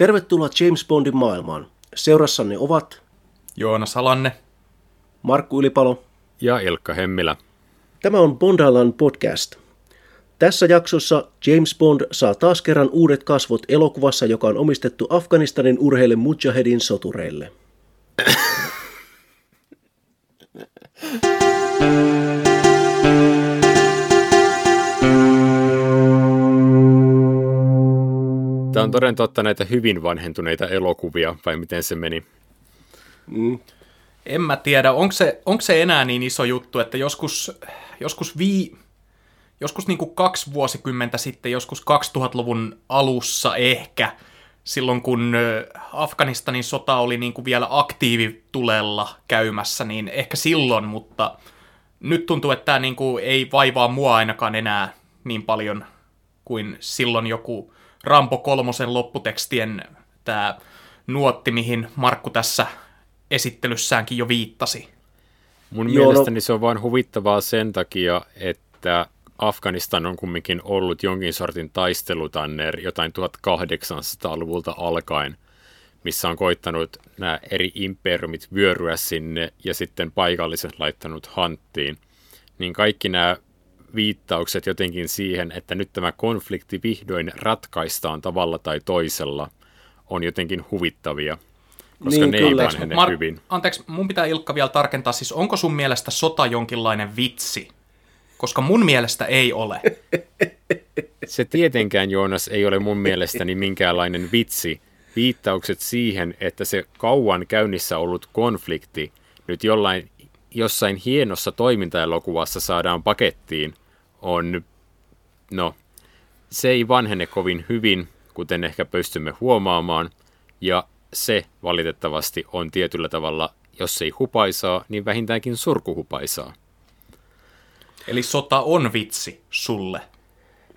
Tervetuloa James Bondin maailmaan. Seurassanne ovat Joona Salanne, Markku Ylipalo ja Ilkka Hemmilä. Tämä on Bondalan podcast. Tässä jaksossa James Bond saa taas kerran uudet kasvot elokuvassa, joka on omistettu Afganistanin urheille Mujahedin sotureille. Tämä on toden totta näitä hyvin vanhentuneita elokuvia, vai miten se meni? Mm. En mä tiedä, onko se, onko se enää niin iso juttu, että joskus, joskus, vii, joskus niin kuin kaksi vuosikymmentä sitten, joskus 2000-luvun alussa ehkä, silloin kun Afganistanin sota oli niin kuin vielä aktiivitulella käymässä, niin ehkä silloin, mutta nyt tuntuu, että tämä niin kuin ei vaivaa mua ainakaan enää niin paljon kuin silloin joku Rampo kolmosen lopputekstien tämä nuotti, mihin Markku tässä esittelyssäänkin jo viittasi. Mun Joo, mielestäni no... se on vain huvittavaa sen takia, että Afganistan on kumminkin ollut jonkin sortin taistelutanner jotain 1800-luvulta alkaen, missä on koittanut nämä eri imperiumit vyöryä sinne ja sitten paikalliset laittanut hanttiin. Niin kaikki nämä viittaukset jotenkin siihen, että nyt tämä konflikti vihdoin ratkaistaan tavalla tai toisella, on jotenkin huvittavia, koska niin, ne kyllä. ei vanhene Mar- hyvin. Anteeksi, mun pitää Ilkka vielä tarkentaa, siis onko sun mielestä sota jonkinlainen vitsi? Koska mun mielestä ei ole. Se tietenkään, Joonas, ei ole mun mielestäni minkäänlainen vitsi. Viittaukset siihen, että se kauan käynnissä ollut konflikti nyt jollain jossain hienossa toimintaelokuvassa saadaan pakettiin, on, no, se ei vanhene kovin hyvin, kuten ehkä pystymme huomaamaan, ja se valitettavasti on tietyllä tavalla, jos ei hupaisaa, niin vähintäänkin surkuhupaisaa. Eli sota on vitsi sulle.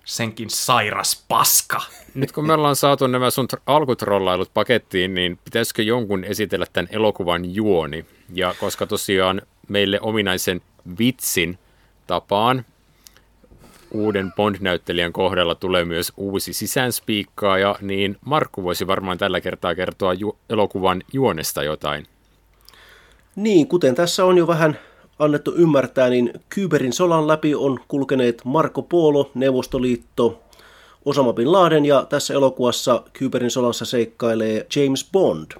Senkin sairas paska. Nyt kun me ollaan saatu nämä sun alkutrollailut pakettiin, niin pitäisikö jonkun esitellä tämän elokuvan juoni? Ja koska tosiaan meille ominaisen vitsin tapaan uuden Bond-näyttelijän kohdalla tulee myös uusi sisäänspiikkaaja, niin Markku voisi varmaan tällä kertaa kertoa ju- elokuvan juonesta jotain. Niin, kuten tässä on jo vähän annettu ymmärtää, niin Kyberin solan läpi on kulkeneet Marco Polo, Neuvostoliitto, Osama Bin Laden ja tässä elokuvassa Kyberin solassa seikkailee James Bond.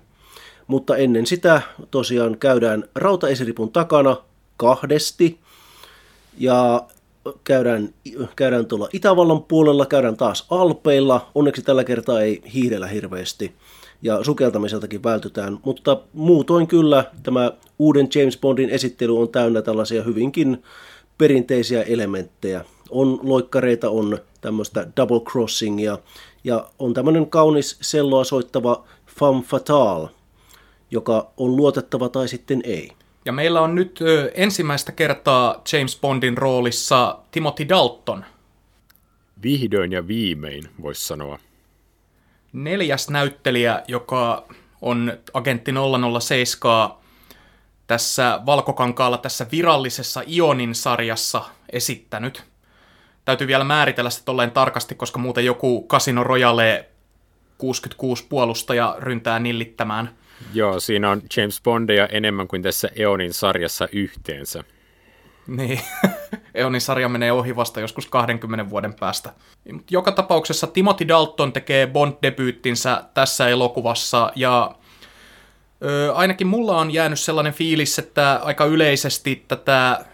Mutta ennen sitä tosiaan käydään rautaesiripun takana kahdesti ja käydään, käydään tuolla Itävallan puolella, käydään taas Alpeilla. Onneksi tällä kertaa ei hiihdellä hirveästi ja sukeltamiseltakin vältytään, mutta muutoin kyllä tämä uuden James Bondin esittely on täynnä tällaisia hyvinkin perinteisiä elementtejä. On loikkareita, on tämmöistä double crossingia ja on tämmöinen kaunis selloa soittava femme fatale, joka on luotettava tai sitten ei. Ja meillä on nyt ö, ensimmäistä kertaa James Bondin roolissa Timothy Dalton. Vihdoin ja viimein, voisi sanoa. Neljäs näyttelijä, joka on agentti 007 tässä Valkokankaalla tässä virallisessa Ionin sarjassa esittänyt. Täytyy vielä määritellä se tolleen tarkasti, koska muuten joku Casino Royale 66 puolustaja ryntää nillittämään – Joo, siinä on James Bondia enemmän kuin tässä Eonin sarjassa yhteensä. Niin, Eonin sarja menee ohi vasta joskus 20 vuoden päästä. Joka tapauksessa Timothy Dalton tekee Bond-debyyttinsä tässä elokuvassa ja ö, ainakin mulla on jäänyt sellainen fiilis, että aika yleisesti tätä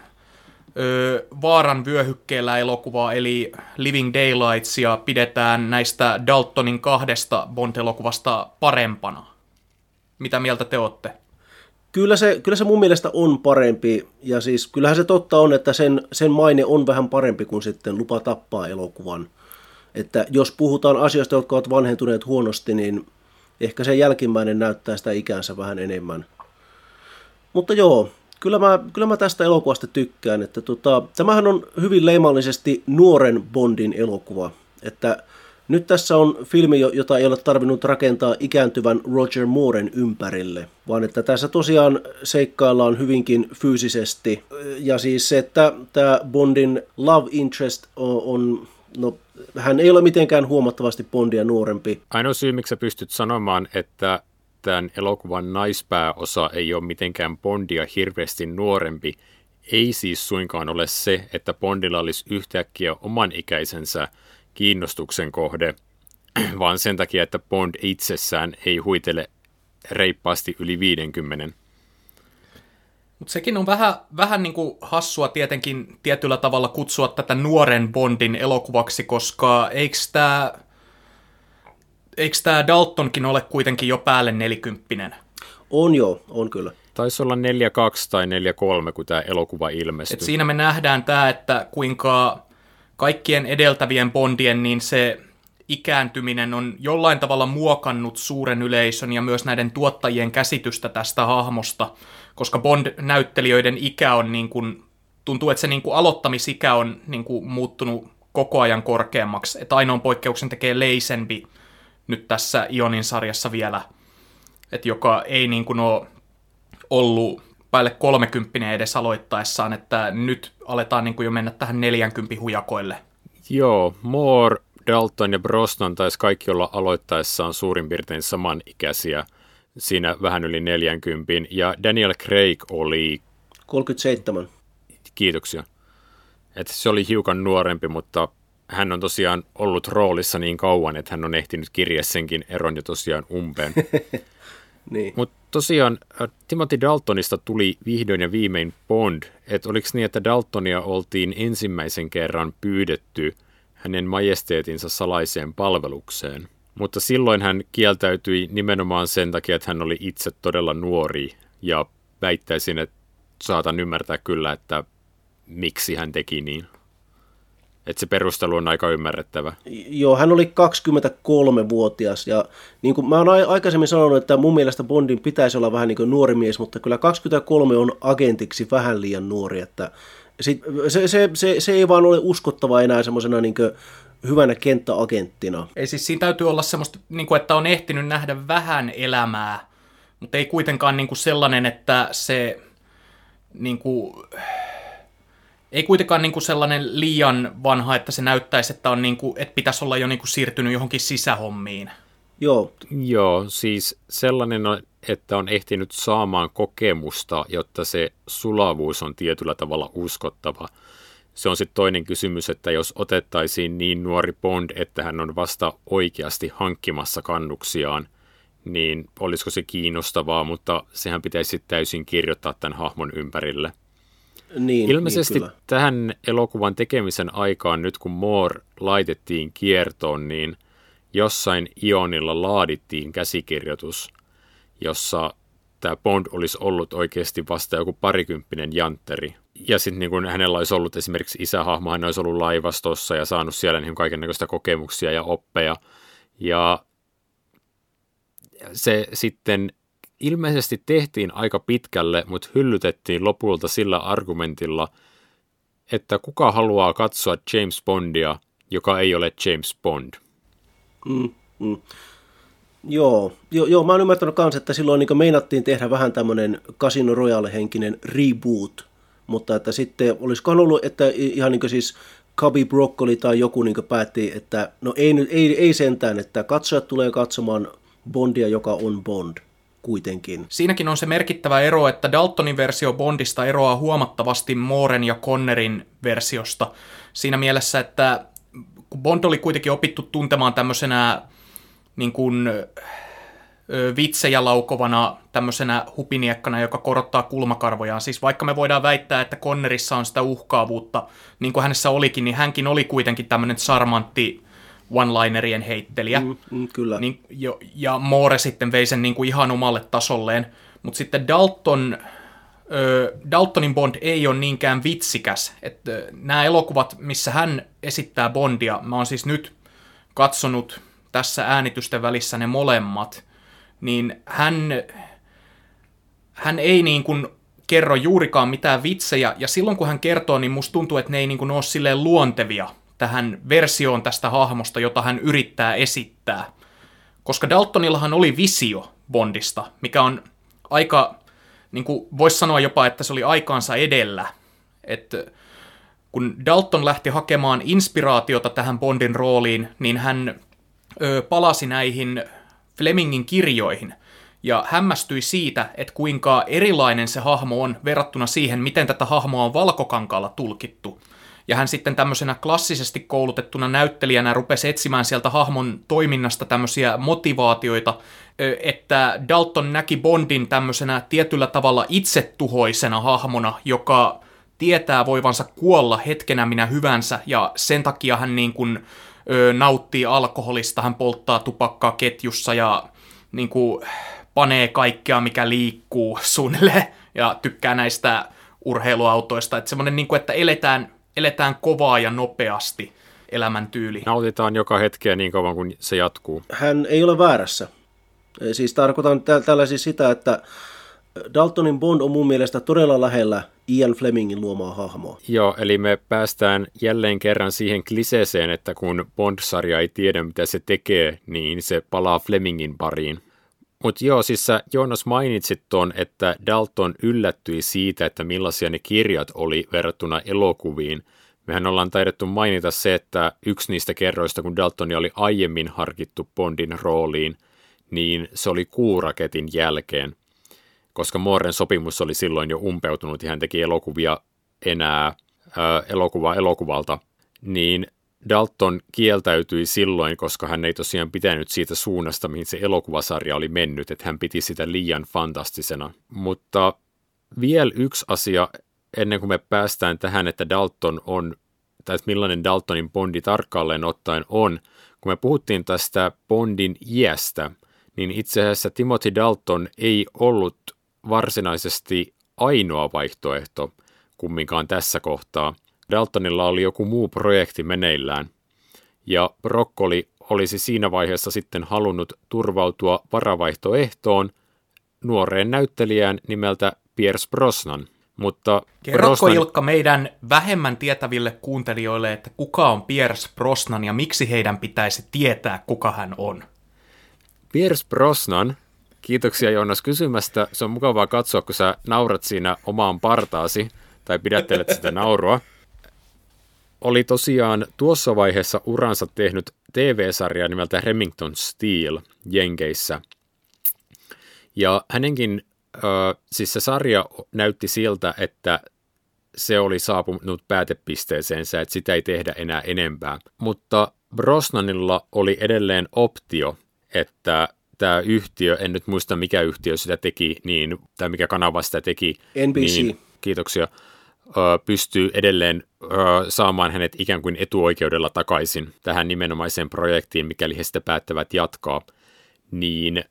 ö, vaaran vyöhykkeellä elokuvaa, eli Living Daylightsia, pidetään näistä Daltonin kahdesta Bond-elokuvasta parempana. Mitä mieltä te olette? Kyllä se, kyllä se mun mielestä on parempi, ja siis kyllähän se totta on, että sen, sen maine on vähän parempi kuin sitten lupa tappaa elokuvan. Että jos puhutaan asioista, jotka ovat vanhentuneet huonosti, niin ehkä se jälkimmäinen näyttää sitä ikänsä vähän enemmän. Mutta joo, kyllä mä, kyllä mä tästä elokuvasta tykkään. Että tota, tämähän on hyvin leimallisesti nuoren Bondin elokuva. Että nyt tässä on filmi, jota ei ole tarvinnut rakentaa ikääntyvän Roger Mooren ympärille, vaan että tässä tosiaan seikkaillaan hyvinkin fyysisesti. Ja siis se, että tämä Bondin love interest on no, hän ei ole mitenkään huomattavasti Bondia nuorempi. Ainoa syy, miksi sä pystyt sanomaan, että tämän elokuvan naispääosa ei ole mitenkään Bondia hirveästi nuorempi, ei siis suinkaan ole se, että Bondilla olisi yhtäkkiä oman ikäisensä kiinnostuksen kohde, vaan sen takia, että Bond itsessään ei huitele reippaasti yli 50. Mutta sekin on vähän, vähän niin kuin hassua tietenkin tietyllä tavalla kutsua tätä nuoren Bondin elokuvaksi, koska eikö tämä eikö tämä Daltonkin ole kuitenkin jo päälle nelikymppinen? On joo, on kyllä. Taisi olla 4-2 tai 4-3, kun tämä elokuva ilmestyi. Et siinä me nähdään tämä, että kuinka kaikkien edeltävien Bondien, niin se ikääntyminen on jollain tavalla muokannut suuren yleisön ja myös näiden tuottajien käsitystä tästä hahmosta, koska Bond-näyttelijöiden ikä on niin kuin, tuntuu, että se niin kuin aloittamisikä on niin kuin muuttunut koko ajan korkeammaksi. Että ainoan poikkeuksen tekee Leisenbi nyt tässä Ionin sarjassa vielä, että joka ei niin kuin ole ollut päälle 30 edes aloittaessaan, että nyt aletaan niin kuin jo mennä tähän 40 hujakoille. Joo, Moore, Dalton ja Brosnan taisi kaikki olla aloittaessaan suurin piirtein samanikäisiä siinä vähän yli 40, ja Daniel Craig oli... 37. Kiitoksia. että se oli hiukan nuorempi, mutta hän on tosiaan ollut roolissa niin kauan, että hän on ehtinyt kirjaa senkin eron jo tosiaan umpeen. niin. Mutta tosiaan äh, Timothy Daltonista tuli vihdoin ja viimein Bond. Että oliko niin, että Daltonia oltiin ensimmäisen kerran pyydetty hänen majesteetinsa salaiseen palvelukseen. Mutta silloin hän kieltäytyi nimenomaan sen takia, että hän oli itse todella nuori ja väittäisin, että saatan ymmärtää kyllä, että miksi hän teki niin. Että se perustelu on aika ymmärrettävä. Joo, hän oli 23-vuotias ja niin kuin mä oon aikaisemmin sanonut, että mun mielestä Bondin pitäisi olla vähän niin kuin nuori mies, mutta kyllä 23 on agentiksi vähän liian nuori, että sit, se, se, se, se, ei vaan ole uskottava enää semmoisena niin hyvänä kenttäagenttina. Ei siis siinä täytyy olla semmoista, niin kuin, että on ehtinyt nähdä vähän elämää, mutta ei kuitenkaan niin kuin sellainen, että se niin kuin, ei kuitenkaan niin kuin sellainen liian vanha, että se näyttäisi, että, on niin kuin, että pitäisi olla jo niin kuin siirtynyt johonkin sisähommiin. Joo. Joo, siis sellainen, että on ehtinyt saamaan kokemusta, jotta se sulavuus on tietyllä tavalla uskottava. Se on sitten toinen kysymys, että jos otettaisiin niin nuori Bond, että hän on vasta oikeasti hankkimassa kannuksiaan, niin olisiko se kiinnostavaa, mutta sehän pitäisi täysin kirjoittaa tämän hahmon ympärille. Niin, Ilmeisesti niin tähän elokuvan tekemisen aikaan, nyt kun Moore laitettiin kiertoon, niin jossain Ionilla laadittiin käsikirjoitus, jossa tämä Bond olisi ollut oikeasti vasta joku parikymppinen jantteri. Ja sitten niin kun hänellä olisi ollut esimerkiksi isähahmo, hän olisi ollut laivastossa ja saanut siellä niin kaikenlaista kokemuksia ja oppeja. Ja se sitten ilmeisesti tehtiin aika pitkälle, mutta hyllytettiin lopulta sillä argumentilla, että kuka haluaa katsoa James Bondia, joka ei ole James Bond. Mm, mm. Joo, joo, joo, mä oon ymmärtänyt myös, että silloin niin meinattiin tehdä vähän tämmöinen Casino Royale-henkinen reboot, mutta että sitten olisikohan ollut, että ihan niin siis Cubby Broccoli tai joku niin päätti, että no ei, ei, ei sentään, että katsojat tulee katsomaan Bondia, joka on Bond kuitenkin. Siinäkin on se merkittävä ero, että Daltonin versio Bondista eroaa huomattavasti Mooren ja Connerin versiosta. Siinä mielessä, että kun Bond oli kuitenkin opittu tuntemaan tämmöisenä niin kuin, vitsejä laukovana tämmöisenä hupiniekkana, joka korottaa kulmakarvojaan. Siis vaikka me voidaan väittää, että Connerissa on sitä uhkaavuutta, niin kuin hänessä olikin, niin hänkin oli kuitenkin tämmöinen charmantti one-linerien heittelijä. Mm, mm, kyllä. Niin, jo, ja Moore sitten vei sen niin kuin ihan omalle tasolleen. Mutta sitten Dalton, ö, Daltonin Bond ei ole niinkään vitsikäs. Että nämä elokuvat, missä hän esittää Bondia, mä oon siis nyt katsonut tässä äänitysten välissä ne molemmat, niin hän, hän ei niin kuin kerro juurikaan mitään vitsejä, ja silloin kun hän kertoo, niin musta tuntuu, että ne ei niin kuin ole silleen luontevia tähän versioon tästä hahmosta, jota hän yrittää esittää. Koska Daltonillahan oli visio Bondista, mikä on aika, niin kuin voisi sanoa jopa, että se oli aikaansa edellä. Että kun Dalton lähti hakemaan inspiraatiota tähän Bondin rooliin, niin hän ö, palasi näihin Flemingin kirjoihin ja hämmästyi siitä, että kuinka erilainen se hahmo on verrattuna siihen, miten tätä hahmoa on valkokankaalla tulkittu. Ja hän sitten tämmöisenä klassisesti koulutettuna näyttelijänä rupesi etsimään sieltä hahmon toiminnasta tämmöisiä motivaatioita, että Dalton näki Bondin tämmöisenä tietyllä tavalla itsetuhoisena hahmona, joka tietää voivansa kuolla hetkenä minä hyvänsä, ja sen takia hän niin kuin, nauttii alkoholista, hän polttaa tupakkaa ketjussa ja niin kuin, panee kaikkea, mikä liikkuu suunnilleen, ja tykkää näistä urheiluautoista. Että semmoinen, niin kuin, että eletään, eletään kovaa ja nopeasti elämäntyyli. Nautitaan joka hetkeä niin kauan kuin se jatkuu. Hän ei ole väärässä. Siis tarkoitan tällä siis sitä, että Daltonin Bond on mun mielestä todella lähellä Ian Flemingin luomaa hahmoa. Joo, eli me päästään jälleen kerran siihen kliseeseen, että kun Bond-sarja ei tiedä, mitä se tekee, niin se palaa Flemingin pariin. Mutta joo, siis sä Joonas mainitsit tuon, että Dalton yllättyi siitä, että millaisia ne kirjat oli verrattuna elokuviin. Mehän ollaan taidettu mainita se, että yksi niistä kerroista, kun Daltonia oli aiemmin harkittu Bondin rooliin, niin se oli kuuraketin jälkeen koska Mooren sopimus oli silloin jo umpeutunut ja hän teki elokuvia enää ää, elokuva elokuvalta, niin Dalton kieltäytyi silloin, koska hän ei tosiaan pitänyt siitä suunnasta, mihin se elokuvasarja oli mennyt, että hän piti sitä liian fantastisena. Mutta vielä yksi asia, ennen kuin me päästään tähän, että Dalton on, tai että millainen Daltonin Bondi tarkalleen ottaen on, kun me puhuttiin tästä Bondin iästä, niin itse asiassa Timothy Dalton ei ollut varsinaisesti ainoa vaihtoehto kumminkaan tässä kohtaa. Daltonilla oli joku muu projekti meneillään, ja Broccoli olisi siinä vaiheessa sitten halunnut turvautua varavaihtoehtoon nuoreen näyttelijään nimeltä Pierce Brosnan. Mutta Kerrotko Brosnan... Ilkka meidän vähemmän tietäville kuuntelijoille, että kuka on Pierce Brosnan ja miksi heidän pitäisi tietää, kuka hän on? Pierce Brosnan Kiitoksia Joonas kysymästä. Se on mukavaa katsoa, kun sä naurat siinä omaan partaasi tai pidättelet sitä naurua. Oli tosiaan tuossa vaiheessa uransa tehnyt TV-sarja nimeltä Remington Steel Jenkeissä. Ja hänenkin, äh, siis se sarja näytti siltä, että se oli saapunut päätepisteeseensä, että sitä ei tehdä enää enempää. Mutta Brosnanilla oli edelleen optio, että tämä yhtiö, en nyt muista mikä yhtiö sitä teki, niin, tai mikä kanava sitä teki. NBC. Niin, kiitoksia. Pystyy edelleen saamaan hänet ikään kuin etuoikeudella takaisin tähän nimenomaiseen projektiin, mikäli he sitä päättävät jatkaa. Niin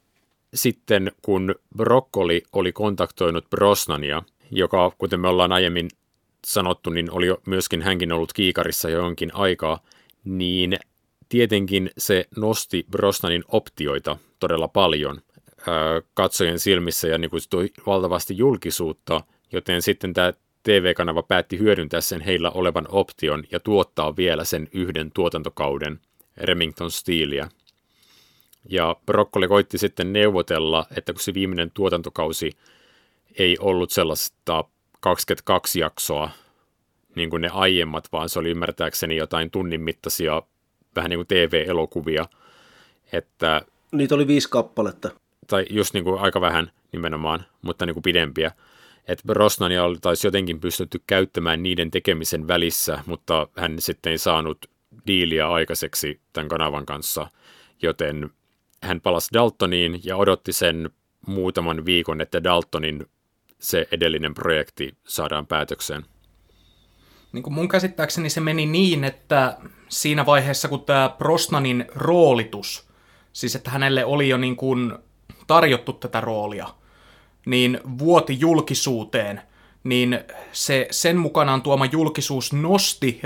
sitten kun Broccoli oli kontaktoinut Brosnania, joka kuten me ollaan aiemmin sanottu, niin oli myöskin hänkin ollut kiikarissa jo jonkin aikaa, niin tietenkin se nosti Brosnanin optioita todella paljon katsojien silmissä ja niin kuin valtavasti julkisuutta, joten sitten tämä TV-kanava päätti hyödyntää sen heillä olevan option ja tuottaa vielä sen yhden tuotantokauden Remington Steelia. Ja Broccoli koitti sitten neuvotella, että kun se viimeinen tuotantokausi ei ollut sellaista 22 jaksoa, niin kuin ne aiemmat, vaan se oli ymmärtääkseni jotain tunnin mittaisia vähän niin kuin TV-elokuvia, että... Niitä oli viisi kappaletta. Tai just niin kuin aika vähän nimenomaan, mutta niin kuin pidempiä. Että Brosnania taisi jotenkin pystytty käyttämään niiden tekemisen välissä, mutta hän sitten ei saanut diiliä aikaiseksi tämän kanavan kanssa, joten hän palasi Daltoniin ja odotti sen muutaman viikon, että Daltonin se edellinen projekti saadaan päätökseen. Niin kuin mun käsittääkseni se meni niin, että siinä vaiheessa, kun tämä Prosnanin roolitus, siis että hänelle oli jo niin kuin tarjottu tätä roolia, niin vuoti julkisuuteen, niin se sen mukanaan tuoma julkisuus nosti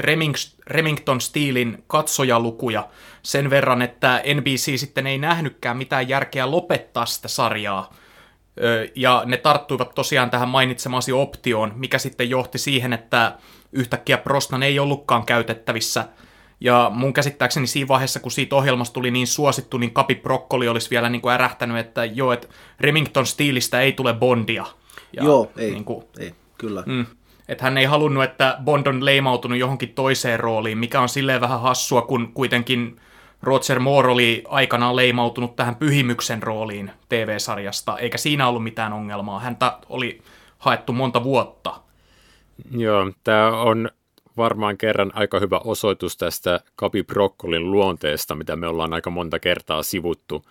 Remington Steelin katsojalukuja sen verran, että NBC sitten ei nähnytkään mitään järkeä lopettaa sitä sarjaa. Ja ne tarttuivat tosiaan tähän mainitsemasi optioon, mikä sitten johti siihen, että yhtäkkiä Prosnan ei ollutkaan käytettävissä. Ja mun käsittääkseni siinä vaiheessa, kun siitä ohjelmasta tuli niin suosittu, niin Kapi Broccoli olisi vielä niin kuin ärähtänyt, että joo, että Remington Steelistä ei tule Bondia. Ja, joo, ei, niin kuin, ei kyllä. Mm, Että hän ei halunnut, että Bond on leimautunut johonkin toiseen rooliin, mikä on silleen vähän hassua, kun kuitenkin Roger Moore oli aikanaan leimautunut tähän pyhimyksen rooliin TV-sarjasta, eikä siinä ollut mitään ongelmaa. Häntä oli haettu monta vuotta. Joo, tämä on varmaan kerran aika hyvä osoitus tästä Kapi Brokkolin luonteesta, mitä me ollaan aika monta kertaa sivuttu.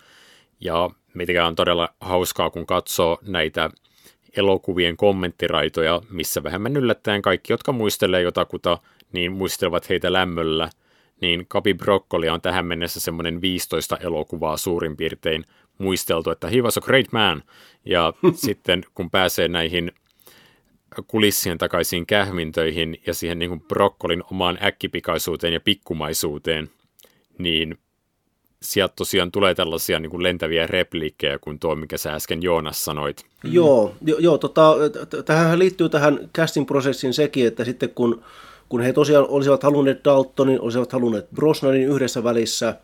Ja mikä on todella hauskaa, kun katsoo näitä elokuvien kommenttiraitoja, missä vähemmän yllättäen kaikki, jotka muistelee jotakuta, niin muistelevat heitä lämmöllä. Niin Kapi Brokkoli on tähän mennessä semmoinen 15 elokuvaa suurin piirtein muisteltu, että he was a great man. Ja sitten kun pääsee näihin kulissien takaisin kähmintöihin ja siihen niin kuin brokkolin omaan äkkipikaisuuteen ja pikkumaisuuteen, niin sieltä tosiaan tulee tällaisia niin kuin lentäviä repliikkejä kuin tuo, mikä sä äsken Joonas sanoit. Joo, jo, joo tota, tähän liittyy tähän casting-prosessin sekin, että sitten kun, kun he tosiaan olisivat halunneet Daltonin, olisivat halunneet Brosnanin yhdessä välissä,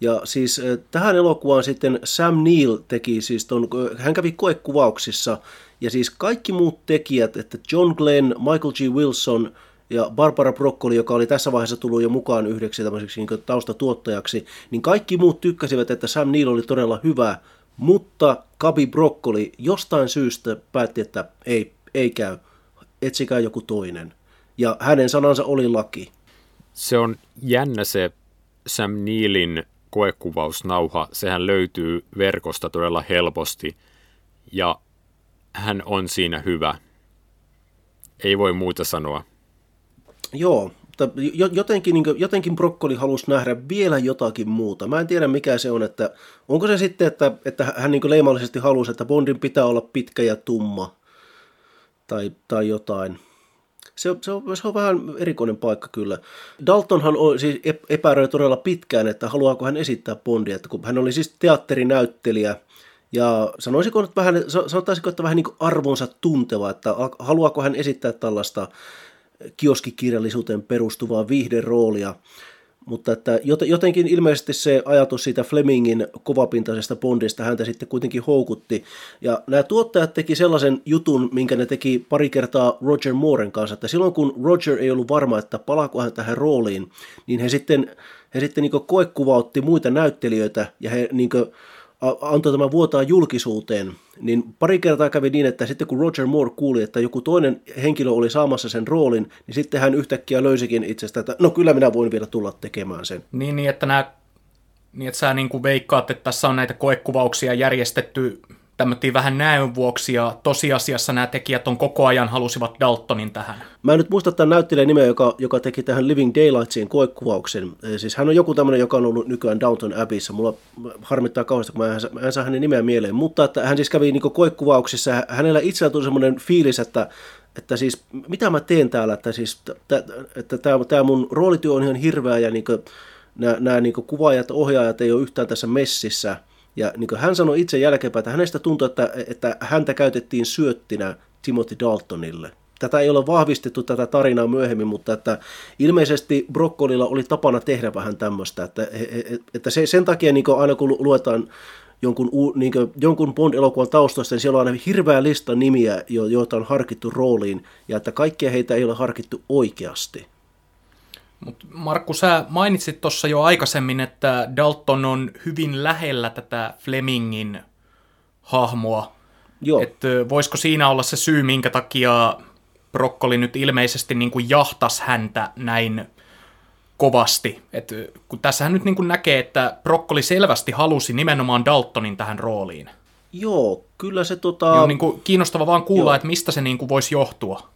ja siis eh, tähän elokuvaan sitten Sam Neill teki, siis ton, hän kävi koekuvauksissa, ja siis kaikki muut tekijät, että John Glenn, Michael G. Wilson ja Barbara Broccoli, joka oli tässä vaiheessa tullut jo mukaan yhdeksi tämmöiseksi niin taustatuottajaksi, niin kaikki muut tykkäsivät, että Sam Neill oli todella hyvä, mutta Kabi Broccoli jostain syystä päätti, että ei, ei käy, etsikää joku toinen. Ja hänen sanansa oli laki. Se on jännä se Sam Neilin koekuvausnauha, sehän löytyy verkosta todella helposti. Ja hän on siinä hyvä. Ei voi muuta sanoa. Joo, jotenkin, niin jotenkin brokkoli halusi nähdä vielä jotakin muuta. Mä en tiedä mikä se on, että onko se sitten, että, että hän niin leimallisesti halusi, että Bondin pitää olla pitkä ja tumma tai, tai jotain. Se, se, on, se on vähän erikoinen paikka kyllä. Daltonhan on, siis epäröi todella pitkään, että haluaako hän esittää Bondia, että kun hän oli siis teatterinäyttelijä – ja sanoisiko nyt vähän, sanotaisiko, että vähän niin kuin arvonsa tunteva, että haluaako hän esittää tällaista kioskikirjallisuuteen perustuvaa viihderoolia, mutta että jotenkin ilmeisesti se ajatus siitä Flemingin kovapintaisesta Bondista häntä sitten kuitenkin houkutti. Ja nämä tuottajat teki sellaisen jutun, minkä ne teki pari kertaa Roger Mooren kanssa, että silloin kun Roger ei ollut varma, että palaako hän tähän rooliin, niin he sitten, he sitten niin koekuvautti muita näyttelijöitä ja he niin antoi tämä vuotaa julkisuuteen, niin pari kertaa kävi niin, että sitten kun Roger Moore kuuli, että joku toinen henkilö oli saamassa sen roolin, niin sitten hän yhtäkkiä löysikin itsestä, että no kyllä minä voin vielä tulla tekemään sen. Niin, niin että nämä niin että sä niin kuin veikkaat, että tässä on näitä koekuvauksia järjestetty tämmöttiin vähän näön vuoksi, ja tosiasiassa nämä tekijät on koko ajan halusivat Daltonin tähän. Mä en nyt muista tämän näyttelijän nimeä, joka, joka teki tähän Living Daylightsiin koekuvauksen. Siis hän on joku tämmöinen, joka on ollut nykyään Downton Abbeyssä. Mulla harmittaa kauheasti, kun mä en, mä en saa hänen nimeä mieleen. Mutta että hän siis kävi niin koekuvauksissa. Hänellä itsellä tuli semmoinen fiilis, että että siis mitä mä teen täällä, että siis tämä, mun roolityö on ihan hirveä ja niin nämä niin kuvaajat, ohjaajat ei ole yhtään tässä messissä – ja niin kuin hän sanoi itse jälkeenpäin, että hänestä tuntui, että, että häntä käytettiin syöttinä Timothy Daltonille. Tätä ei ole vahvistettu tätä tarinaa myöhemmin, mutta että ilmeisesti Brokkolilla oli tapana tehdä vähän tämmöistä, että, että se, sen takia niin aina kun luetaan jonkun, niin kuin, jonkun Bond-elokuvan taustasta, niin siellä on aina hirveä lista nimiä, joita on harkittu rooliin, ja että kaikkia heitä ei ole harkittu oikeasti. Mut Markku, sä mainitsit tuossa jo aikaisemmin, että Dalton on hyvin lähellä tätä Flemingin hahmoa. Joo. Et, voisiko siinä olla se syy, minkä takia Brokkoli nyt ilmeisesti niin kuin jahtas häntä näin kovasti. Et, kun tässähän nyt niin kuin näkee, että Brokkoli selvästi halusi nimenomaan Daltonin tähän rooliin. Joo, kyllä se tota... Joo, niin kuin kiinnostava vaan kuulla, Joo. että mistä se niin kuin voisi johtua.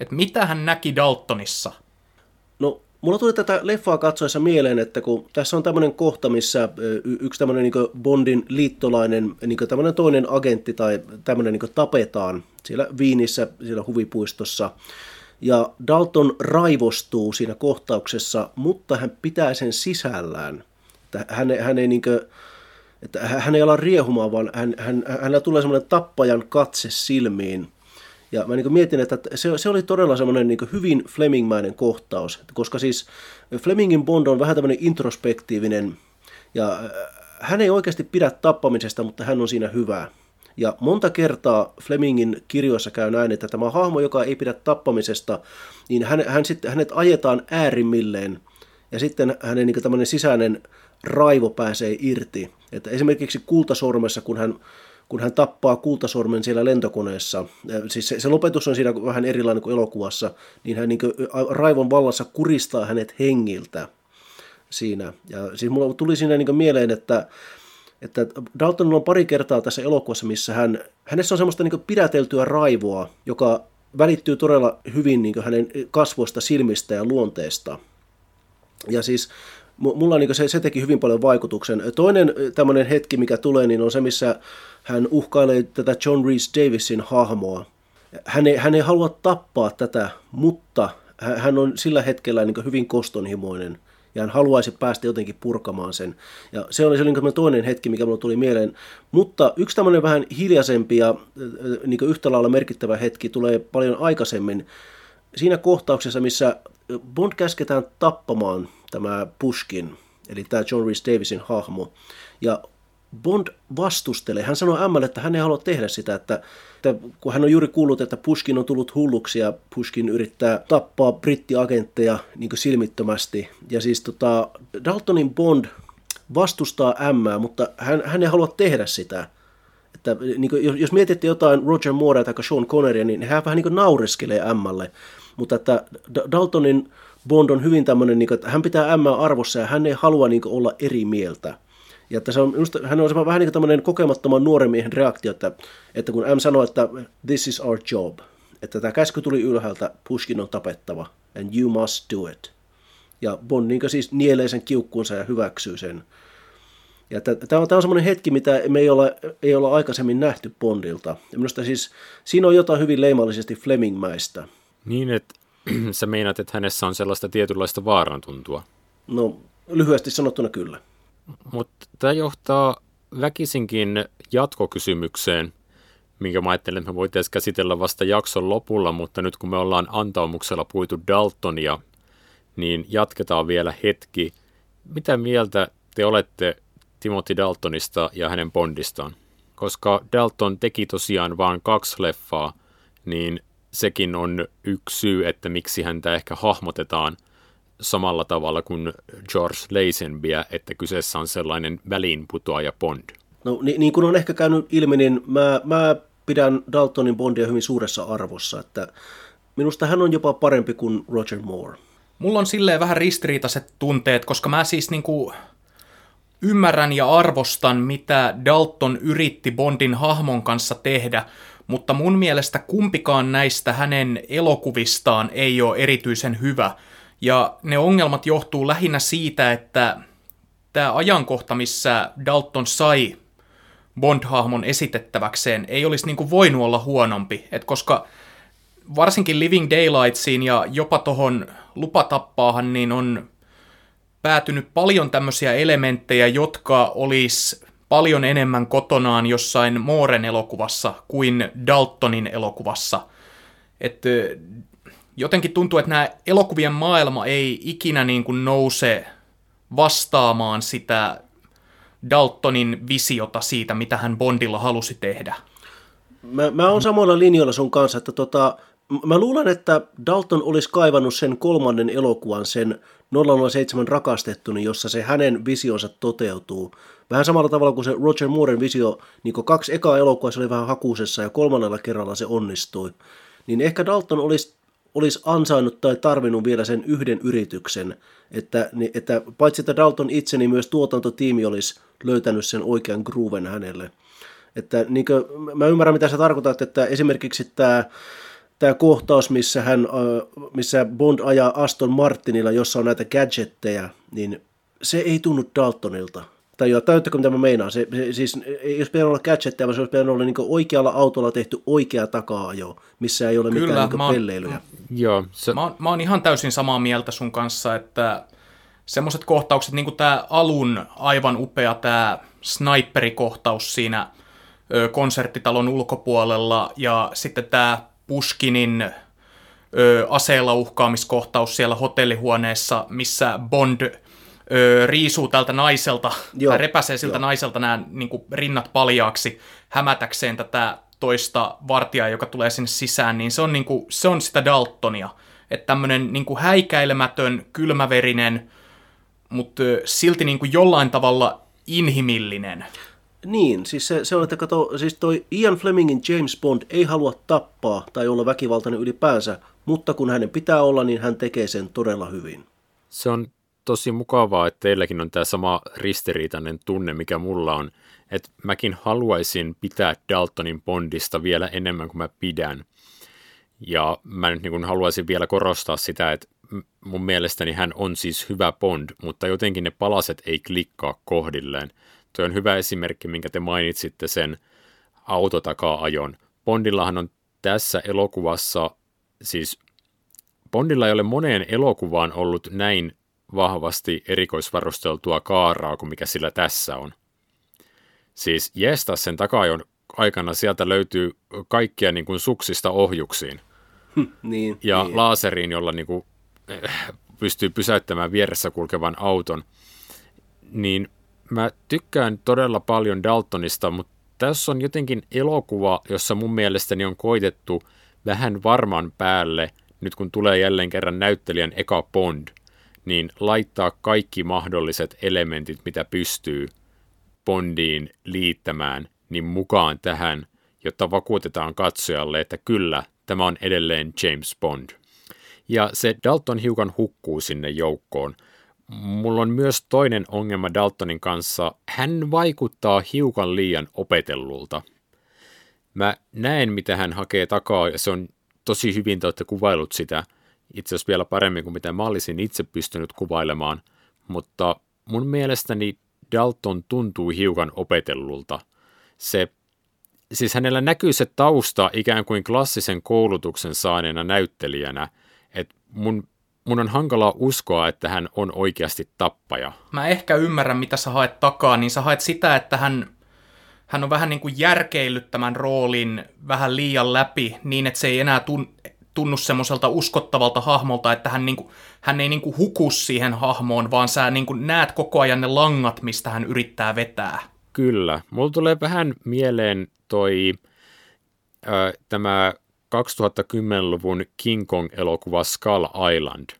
Että mitä hän näki Daltonissa? Mulla tuli tätä leffaa katsoessa mieleen, että kun tässä on tämmöinen kohta, missä yksi tämmöinen niin Bondin liittolainen, niin tämmöinen toinen agentti tai tämmöinen niin tapetaan siellä Viinissä, siellä huvipuistossa. Ja Dalton raivostuu siinä kohtauksessa, mutta hän pitää sen sisällään. Että hän, hän ei niin kuin, että hän ei ala riehumaan, vaan hän, hän, hänellä tulee semmoinen tappajan katse silmiin. Ja mä niin mietin, että se, se oli todella semmoinen niin hyvin Flemingmäinen kohtaus, koska siis Flemingin Bond on vähän tämmöinen introspektiivinen, ja äh, hän ei oikeasti pidä tappamisesta, mutta hän on siinä hyvä. Ja monta kertaa Flemingin kirjoissa käy näin, että tämä hahmo, joka ei pidä tappamisesta, niin hän, hän sitten, hänet ajetaan äärimmilleen ja sitten hänen niin tämmöinen sisäinen raivo pääsee irti. Että esimerkiksi kultasormessa, kun hän, kun hän tappaa kultasormen siellä lentokoneessa, siis se, se lopetus on siinä vähän erilainen kuin elokuvassa, niin hän niin raivon vallassa kuristaa hänet hengiltä siinä. Ja siis mulla tuli siinä niin mieleen, että että Daltonilla on pari kertaa tässä elokuvassa, missä hän, hänessä on semmoista niin pidäteltyä raivoa, joka välittyy todella hyvin niin hänen kasvoista, silmistä ja luonteesta. Ja siis mulla niin se, se teki hyvin paljon vaikutuksen. Toinen tämmöinen hetki, mikä tulee, niin on se, missä hän uhkailee tätä John Reese Davisin hahmoa. Hän ei, hän ei halua tappaa tätä, mutta hän on sillä hetkellä niin hyvin kostonhimoinen ja hän haluaisi päästä jotenkin purkamaan sen. Ja se oli se oli toinen hetki, mikä minulle tuli mieleen. Mutta yksi tämmöinen vähän hiljaisempi ja niin yhtä lailla merkittävä hetki tulee paljon aikaisemmin. Siinä kohtauksessa, missä Bond käsketään tappamaan tämä Pushkin, eli tämä John Rhys Davisin hahmo. Ja Bond vastustelee. Hän sanoo Emmalle, että hän ei halua tehdä sitä, että, että kun hän on juuri kuullut, että Pushkin on tullut hulluksi ja Pushkin yrittää tappaa brittiagentteja niin silmittömästi. Ja siis tota, Daltonin Bond vastustaa Emmää, mutta hän, hän ei halua tehdä sitä. Että, niin kuin, jos, jos mietitte jotain Roger Moorea tai Sean Conneria, niin hän vähän niin naureskelee Emmalle. Mutta että Daltonin Bond on hyvin tämmöinen, niin kuin, että hän pitää M arvossa ja hän ei halua niin kuin, olla eri mieltä. Ja että se on, minusta, hän on vähän niin kuin tämmöinen kokemattoman nuoren miehen reaktio, että, että kun M sanoo, että this is our job, että tämä käsky tuli ylhäältä, Pushkin on tapettava, and you must do it. Ja Bond niin siis nielee sen kiukkuunsa ja hyväksyy sen. Ja tämä on, tämä on semmoinen hetki, mitä me ei olla, ei olla aikaisemmin nähty Bondilta. Ja minusta siis siinä on jotain hyvin leimallisesti Flemingmäistä. Niin, että sä meinaat, että hänessä on sellaista tietynlaista vaarantuntua. No, lyhyesti sanottuna kyllä. Mutta tämä johtaa väkisinkin jatkokysymykseen, minkä mä ajattelin, että me voitaisiin käsitellä vasta jakson lopulla, mutta nyt kun me ollaan antaumuksella puitu Daltonia, niin jatketaan vielä hetki. Mitä mieltä te olette Timothy Daltonista ja hänen Bondistaan? Koska Dalton teki tosiaan vain kaksi leffaa, niin sekin on yksi syy, että miksi häntä ehkä hahmotetaan samalla tavalla kuin George Lazenbyä, että kyseessä on sellainen väliinputoaja Bond. No niin, niin kuin on ehkä käynyt ilmi, niin mä, mä pidän Daltonin Bondia hyvin suuressa arvossa, että minusta hän on jopa parempi kuin Roger Moore. Mulla on silleen vähän ristiriitaiset tunteet, koska mä siis niinku ymmärrän ja arvostan, mitä Dalton yritti Bondin hahmon kanssa tehdä, mutta mun mielestä kumpikaan näistä hänen elokuvistaan ei ole erityisen hyvä. Ja ne ongelmat johtuu lähinnä siitä, että tämä ajankohta, missä Dalton sai Bond-hahmon esitettäväkseen, ei olisi niin voinut olla huonompi. Et koska varsinkin Living Daylightsiin ja jopa tuohon lupatappaahan, niin on päätynyt paljon tämmöisiä elementtejä, jotka olisi paljon enemmän kotonaan jossain Mooren elokuvassa kuin Daltonin elokuvassa. Että jotenkin tuntuu, että nämä elokuvien maailma ei ikinä niin kuin nouse vastaamaan sitä Daltonin visiota siitä, mitä hän Bondilla halusi tehdä. Mä, mä oon samoilla linjoilla sun kanssa, että tota, mä luulen, että Dalton olisi kaivannut sen kolmannen elokuvan, sen 007 rakastettuni, jossa se hänen visionsa toteutuu. Vähän samalla tavalla kuin se Roger Mooren visio, niin kaksi ekaa elokuvaa se oli vähän hakuusessa ja kolmannella kerralla se onnistui. Niin ehkä Dalton olisi, olisi ansainnut tai tarvinnut vielä sen yhden yrityksen, että, että paitsi että Dalton itse, niin myös tuotantotiimi olisi löytänyt sen oikean grooven hänelle. Että niin kuin, mä ymmärrän, mitä sä tarkoitat, että esimerkiksi tämä tämä kohtaus, missä, hän, missä Bond ajaa Aston Martinilla, jossa on näitä gadgetteja, niin se ei tunnu Daltonilta. Tai jo, täyttäkö mitä mä meinaan? Se, se, siis ei olisi pitänyt olla gadgetteja, vaan se olisi pitänyt olla niin oikealla autolla tehty oikea takaa-ajo, missä ei ole Kyllä, mitään niin oon, pelleilyjä. Joo, se... mä, oon, mä oon ihan täysin samaa mieltä sun kanssa, että semmoiset kohtaukset, niin kuin tämä alun aivan upea tämä sniperikohtaus siinä ö, konserttitalon ulkopuolella ja sitten tämä Puskinin ö, aseella uhkaamiskohtaus siellä hotellihuoneessa, missä Bond ö, riisuu tältä naiselta, Joo. tai repäsee siltä Joo. naiselta nämä niin kuin, rinnat paljaaksi. hämätäkseen tätä toista vartijaa, joka tulee sinne sisään, niin se on, niin kuin, se on sitä Daltonia. Että tämmöinen niin kuin häikäilemätön, kylmäverinen, mutta silti niin kuin jollain tavalla inhimillinen. Niin, siis se, se on, että kato, siis toi Ian Flemingin James Bond ei halua tappaa tai olla väkivaltainen ylipäänsä, mutta kun hänen pitää olla, niin hän tekee sen todella hyvin. Se on tosi mukavaa, että teilläkin on tämä sama ristiriitainen tunne, mikä mulla on, että mäkin haluaisin pitää Daltonin Bondista vielä enemmän kuin mä pidän. Ja mä nyt niin haluaisin vielä korostaa sitä, että mun mielestäni hän on siis hyvä Bond, mutta jotenkin ne palaset ei klikkaa kohdilleen. Tuo on hyvä esimerkki, minkä te mainitsitte sen autotakaa-ajon. Bondillahan on tässä elokuvassa, siis Bondilla ei ole moneen elokuvaan ollut näin vahvasti erikoisvarusteltua kaaraa kuin mikä sillä tässä on. Siis jestä sen takajon aikana sieltä löytyy kaikkia niin kuin suksista ohjuksiin. niin, ja niin. laaseriin, jolla niin kuin, eh, pystyy pysäyttämään vieressä kulkevan auton. Niin mä tykkään todella paljon Daltonista, mutta tässä on jotenkin elokuva, jossa mun mielestäni on koitettu vähän varman päälle, nyt kun tulee jälleen kerran näyttelijän eka Bond, niin laittaa kaikki mahdolliset elementit, mitä pystyy Bondiin liittämään, niin mukaan tähän, jotta vakuutetaan katsojalle, että kyllä, tämä on edelleen James Bond. Ja se Dalton hiukan hukkuu sinne joukkoon. Mulla on myös toinen ongelma Daltonin kanssa. Hän vaikuttaa hiukan liian opetellulta. Mä näen, mitä hän hakee takaa, ja se on tosi hyvin te olette kuvailut sitä, itse asiassa vielä paremmin kuin mitä mä olisin itse pystynyt kuvailemaan, mutta mun mielestäni Dalton tuntuu hiukan opetellulta. Se, siis hänellä näkyy se tausta ikään kuin klassisen koulutuksen saaneena näyttelijänä, että mun, mun on hankala uskoa, että hän on oikeasti tappaja. Mä ehkä ymmärrän, mitä sä haet takaa, niin sä haet sitä, että hän, hän on vähän niin kuin järkeillyt tämän roolin vähän liian läpi, niin että se ei enää tun, tunnu semmoiselta uskottavalta hahmolta, että hän, niinku, hän ei niinku huku siihen hahmoon, vaan sä niinku näet koko ajan ne langat, mistä hän yrittää vetää. Kyllä. Mulla tulee vähän mieleen toi ö, tämä 2010-luvun King Kong-elokuva Skull Island,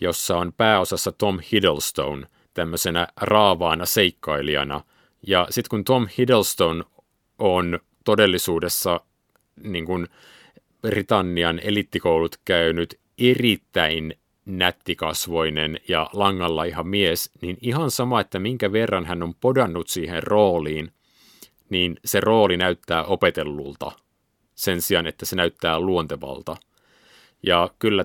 jossa on pääosassa Tom Hiddleston tämmöisenä raavaana seikkailijana. Ja sitten kun Tom Hiddleston on todellisuudessa niin kuin, Britannian elittikoulut käynyt erittäin nättikasvoinen ja langalla ihan mies, niin ihan sama, että minkä verran hän on podannut siihen rooliin, niin se rooli näyttää opetellulta sen sijaan, että se näyttää luontevalta. Ja kyllä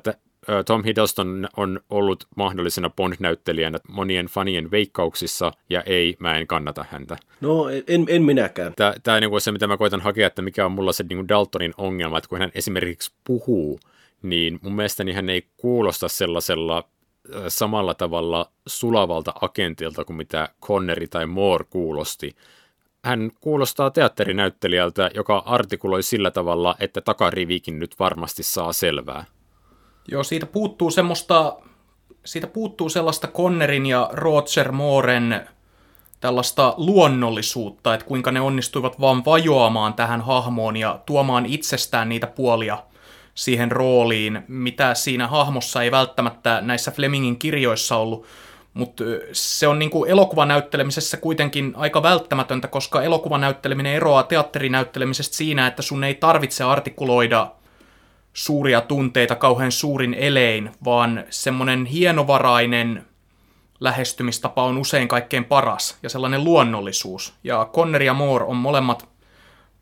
Tom Hiddleston on ollut mahdollisena Bond-näyttelijänä monien fanien veikkauksissa, ja ei, mä en kannata häntä. No, en, en minäkään. Tämä on niin se, mitä mä koitan hakea, että mikä on mulla se niin Daltonin ongelma, että kun hän esimerkiksi puhuu, niin mun mielestäni hän ei kuulosta sellaisella samalla tavalla sulavalta agentilta kuin mitä Conneri tai Moore kuulosti. Hän kuulostaa teatterinäyttelijältä, joka artikuloi sillä tavalla, että takarivikin nyt varmasti saa selvää. Joo, siitä puuttuu semmoista, siitä puuttuu sellaista Connerin ja Roger Mooren tällaista luonnollisuutta, että kuinka ne onnistuivat vaan vajoamaan tähän hahmoon ja tuomaan itsestään niitä puolia siihen rooliin, mitä siinä hahmossa ei välttämättä näissä Flemingin kirjoissa ollut, mutta se on niin kuin elokuvanäyttelemisessä kuitenkin aika välttämätöntä, koska elokuvanäytteleminen eroaa teatterinäyttelemisestä siinä, että sun ei tarvitse artikuloida suuria tunteita kauhean suurin elein, vaan semmoinen hienovarainen lähestymistapa on usein kaikkein paras ja sellainen luonnollisuus. Ja Conner ja Moore on molemmat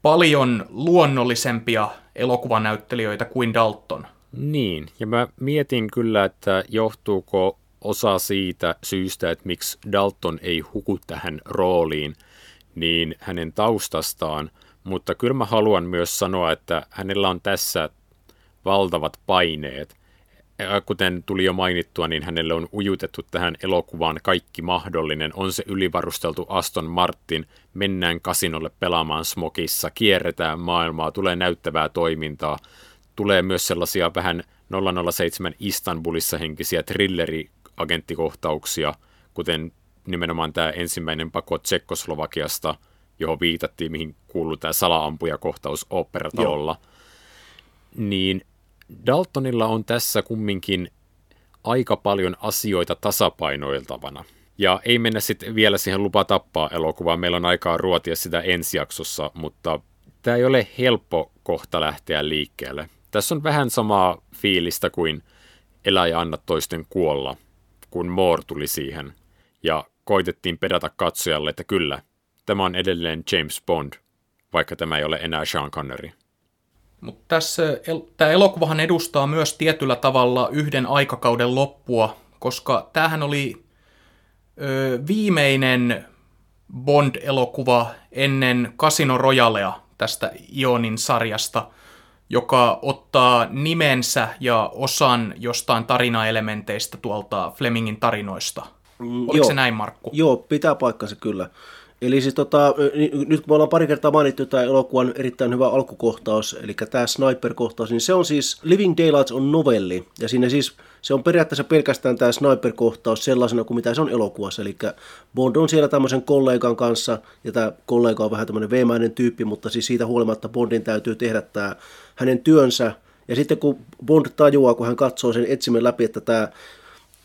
paljon luonnollisempia elokuvanäyttelijöitä kuin Dalton. Niin, ja mä mietin kyllä, että johtuuko osa siitä syystä, että miksi Dalton ei huku tähän rooliin, niin hänen taustastaan, mutta kyllä mä haluan myös sanoa, että hänellä on tässä valtavat paineet. Kuten tuli jo mainittua, niin hänelle on ujutettu tähän elokuvaan kaikki mahdollinen. On se ylivarusteltu Aston Martin, mennään kasinolle pelaamaan smokissa, kierretään maailmaa, tulee näyttävää toimintaa. Tulee myös sellaisia vähän 007 Istanbulissa henkisiä thrilleriagenttikohtauksia, kuten nimenomaan tämä ensimmäinen pako Tsekkoslovakiasta, johon viitattiin, mihin kuuluu tämä salaampujakohtaus operatalolla, niin Daltonilla on tässä kumminkin aika paljon asioita tasapainoiltavana. Ja ei mennä sitten vielä siihen lupa tappaa elokuvaan, meillä on aikaa ruotia sitä ensi jaksossa, mutta tämä ei ole helppo kohta lähteä liikkeelle. Tässä on vähän samaa fiilistä kuin Elä ja anna toisten kuolla, kun Moore tuli siihen. Ja koitettiin pedata katsojalle, että kyllä, tämä on edelleen James Bond, vaikka tämä ei ole enää Sean Connery. Mutta tässä el- tämä elokuvahan edustaa myös tietyllä tavalla yhden aikakauden loppua, koska tämähän oli ö, viimeinen Bond-elokuva ennen Casino Royalea tästä Ionin sarjasta, joka ottaa nimensä ja osan jostain tarinaelementeistä tuolta Flemingin tarinoista. Oliko joo. se näin, Markku? Joo, pitää paikkansa kyllä. Eli siis tota, nyt kun me ollaan pari kertaa mainittu tämä elokuvan erittäin hyvä alkukohtaus, eli tämä Sniper-kohtaus, niin se on siis Living Daylights on novelli, ja siinä siis se on periaatteessa pelkästään tämä Sniper-kohtaus sellaisena kuin mitä se on elokuvassa, eli Bond on siellä tämmöisen kollegan kanssa, ja tämä kollega on vähän tämmöinen veemäinen tyyppi, mutta siis siitä huolimatta Bondin täytyy tehdä tämä hänen työnsä, ja sitten kun Bond tajuaa, kun hän katsoo sen etsimen läpi, että tämä,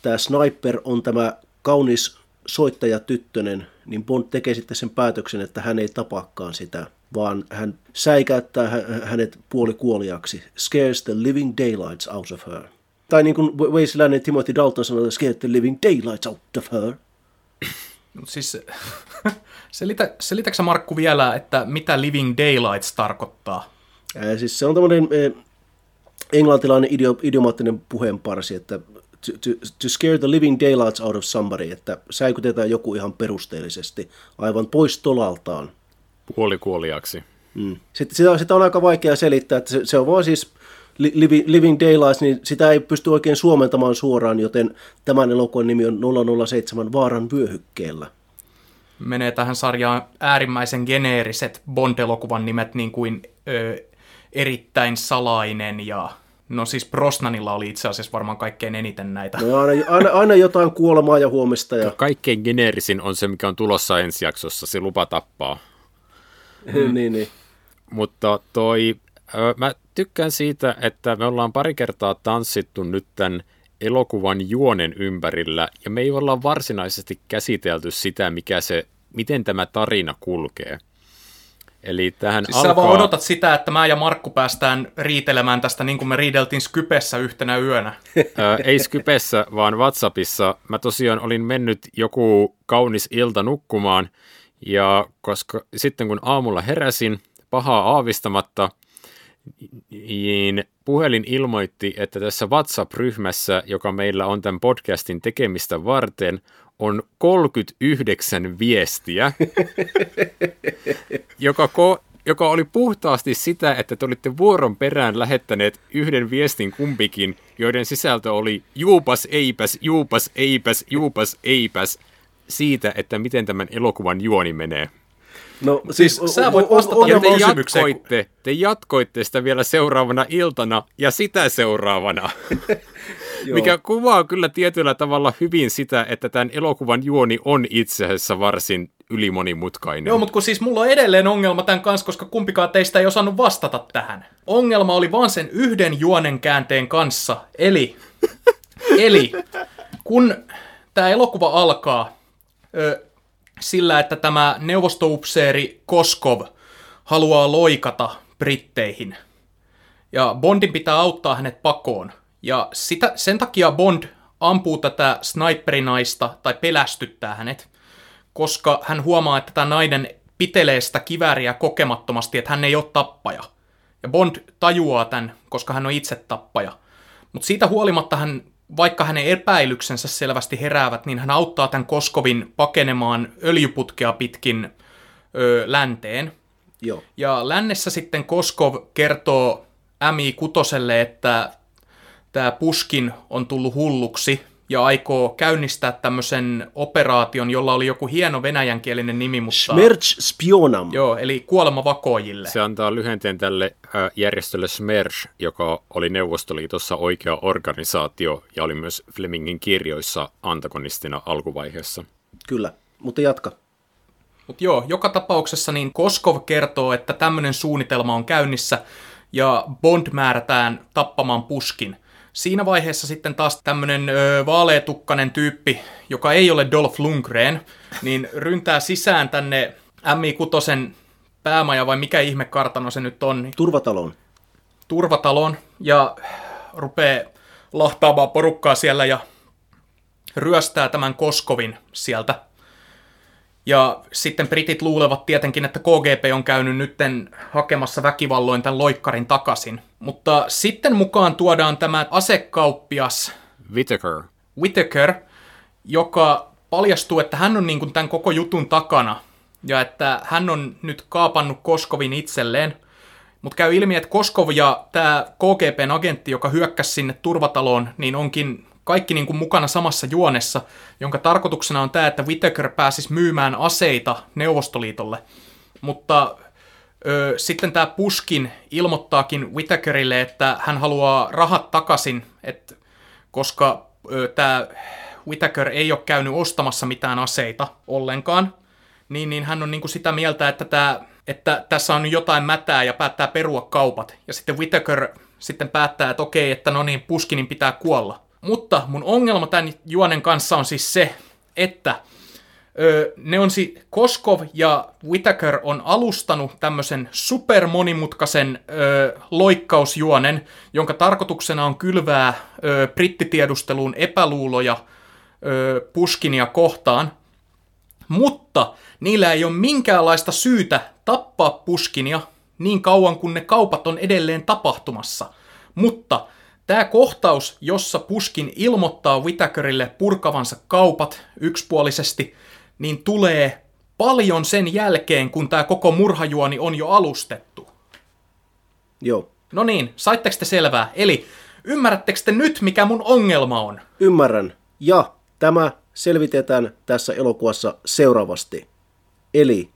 tämä Sniper on tämä kaunis soittaja tyttönen, niin Bond tekee sitten sen päätöksen, että hän ei tapaakaan sitä, vaan hän säikäyttää hänet puolikuoliaksi. Scares the living daylights out of her. Tai niin kuin Weisiläinen Timothy Dalton sanoi, scares the living daylights out of her. Siis selitä, selitäksä Markku vielä, että mitä living daylights tarkoittaa? Ää, siis se on tämmöinen englantilainen idiomaattinen puheenparsi, että to, to, to scare the living daylights out of somebody, että säikytetään joku ihan perusteellisesti, aivan pois tolaltaan. Puolikuoliaksi. Mm. Sitten sitä, sitä on aika vaikea selittää, että se, se on vaan siis Living, Living Daylights, niin sitä ei pysty oikein suomentamaan suoraan, joten tämän elokuvan nimi on 007 Vaaran vyöhykkeellä. Menee tähän sarjaan äärimmäisen geneeriset Bond-elokuvan nimet, niin kuin ö, erittäin salainen ja No siis Brosnanilla oli itse asiassa varmaan kaikkein eniten näitä. No aina, aina, aina jotain kuolemaa ja huomista. Ja... Kaikkein geneerisin on se, mikä on tulossa ensi jaksossa, se lupa tappaa. Mm. niin, niin. Mutta toi, mä tykkään siitä, että me ollaan pari kertaa tanssittu nyt tämän elokuvan juonen ympärillä, ja me ei olla varsinaisesti käsitelty sitä, mikä se, miten tämä tarina kulkee. Eli tähän siis alkaa... sä vaan odotat sitä, että mä ja Markku päästään riitelemään tästä niin kuin me riideltiin Skypessä yhtenä yönä. Ää, ei Skypessä, vaan WhatsAppissa. Mä tosiaan olin mennyt joku kaunis ilta nukkumaan, ja koska sitten kun aamulla heräsin, pahaa aavistamatta, niin puhelin ilmoitti, että tässä WhatsApp-ryhmässä, joka meillä on tämän podcastin tekemistä varten, on 39 viestiä, joka, ko- joka oli puhtaasti sitä, että te olitte vuoron perään lähettäneet yhden viestin kumpikin, joiden sisältö oli juupas, eipäs, juupas, eipäs, juupas, eipäs siitä, että miten tämän elokuvan juoni menee. No siis, siis sä voit vastata o, o, te jatkoitte, te jatkoitte sitä vielä seuraavana iltana ja sitä seuraavana. Mikä kuvaa kyllä tietyllä tavalla hyvin sitä, että tämän elokuvan juoni on itse asiassa varsin ylimonimutkainen. Joo, mutta kun siis mulla on edelleen ongelma tämän kanssa, koska kumpikaan teistä ei osannut vastata tähän. Ongelma oli vaan sen yhden juonen käänteen kanssa. Eli, eli kun tämä elokuva alkaa ö, sillä, että tämä neuvostoupseeri Koskov haluaa loikata britteihin. Ja Bondin pitää auttaa hänet pakoon. Ja sitä, sen takia Bond ampuu tätä sniperinaista tai pelästyttää hänet, koska hän huomaa, että tämä nainen pitelee sitä kivääriä kokemattomasti, että hän ei ole tappaja. Ja Bond tajuaa tämän, koska hän on itse tappaja. Mutta siitä huolimatta hän, vaikka hänen epäilyksensä selvästi heräävät, niin hän auttaa tämän Koskovin pakenemaan öljyputkea pitkin ö, länteen. Joo. Ja lännessä sitten Koskov kertoo MI6, että tämä Puskin on tullut hulluksi ja aikoo käynnistää tämmöisen operaation, jolla oli joku hieno venäjänkielinen nimi, mutta... Smerch Spionam. Joo, eli kuolema vakoojille. Se antaa lyhenteen tälle järjestölle Smerch, joka oli Neuvostoliitossa oikea organisaatio ja oli myös Flemingin kirjoissa antagonistina alkuvaiheessa. Kyllä, mutta jatka. Mutta joo, joka tapauksessa niin Koskov kertoo, että tämmöinen suunnitelma on käynnissä ja Bond määrätään tappamaan Puskin. Siinä vaiheessa sitten taas tämmöinen vaaleetukkanen tyyppi, joka ei ole Dolph Lundgren, niin ryntää sisään tänne MI6 päämaja vai mikä ihme kartano se nyt on. Turvataloon. Turvataloon ja rupeaa lahtaamaan porukkaa siellä ja ryöstää tämän Koskovin sieltä. Ja sitten britit luulevat tietenkin, että KGP on käynyt nytten hakemassa väkivalloin tämän loikkarin takaisin. Mutta sitten mukaan tuodaan tämä asekauppias Whittaker. Whittaker, joka paljastuu, että hän on niin kuin tämän koko jutun takana ja että hän on nyt kaapannut Koskovin itselleen. Mutta käy ilmi, että Koskov ja tämä KGPn agentti, joka hyökkäsi sinne turvataloon, niin onkin kaikki niin kuin mukana samassa juonessa, jonka tarkoituksena on tämä, että Whittaker pääsisi myymään aseita Neuvostoliitolle. Mutta ö, sitten tämä Puskin ilmoittaakin Whittakerille, että hän haluaa rahat takaisin, että, koska tämä Whittaker ei ole käynyt ostamassa mitään aseita ollenkaan, niin, niin hän on niin kuin sitä mieltä, että, tämä, että tässä on jotain mätää ja päättää perua kaupat. Ja sitten Whittaker sitten päättää, että okei, että no niin, Puskinin pitää kuolla. Mutta mun ongelma tämän juonen kanssa on siis se, että ö, ne on si Koskov ja Whittaker on alustanut tämmöisen supermonimutkaisen ö, loikkausjuonen, jonka tarkoituksena on kylvää ö, brittitiedusteluun epäluuloja ö, Puskinia kohtaan. Mutta niillä ei ole minkäänlaista syytä tappaa Puskinia niin kauan kuin ne kaupat on edelleen tapahtumassa. Mutta Tämä kohtaus, jossa Puskin ilmoittaa Whitakerille purkavansa kaupat yksipuolisesti, niin tulee paljon sen jälkeen, kun tämä koko murhajuoni on jo alustettu. Joo. No niin, saitteko te selvää? Eli ymmärrättekö te nyt, mikä mun ongelma on? Ymmärrän. Ja tämä selvitetään tässä elokuvassa seuraavasti. Eli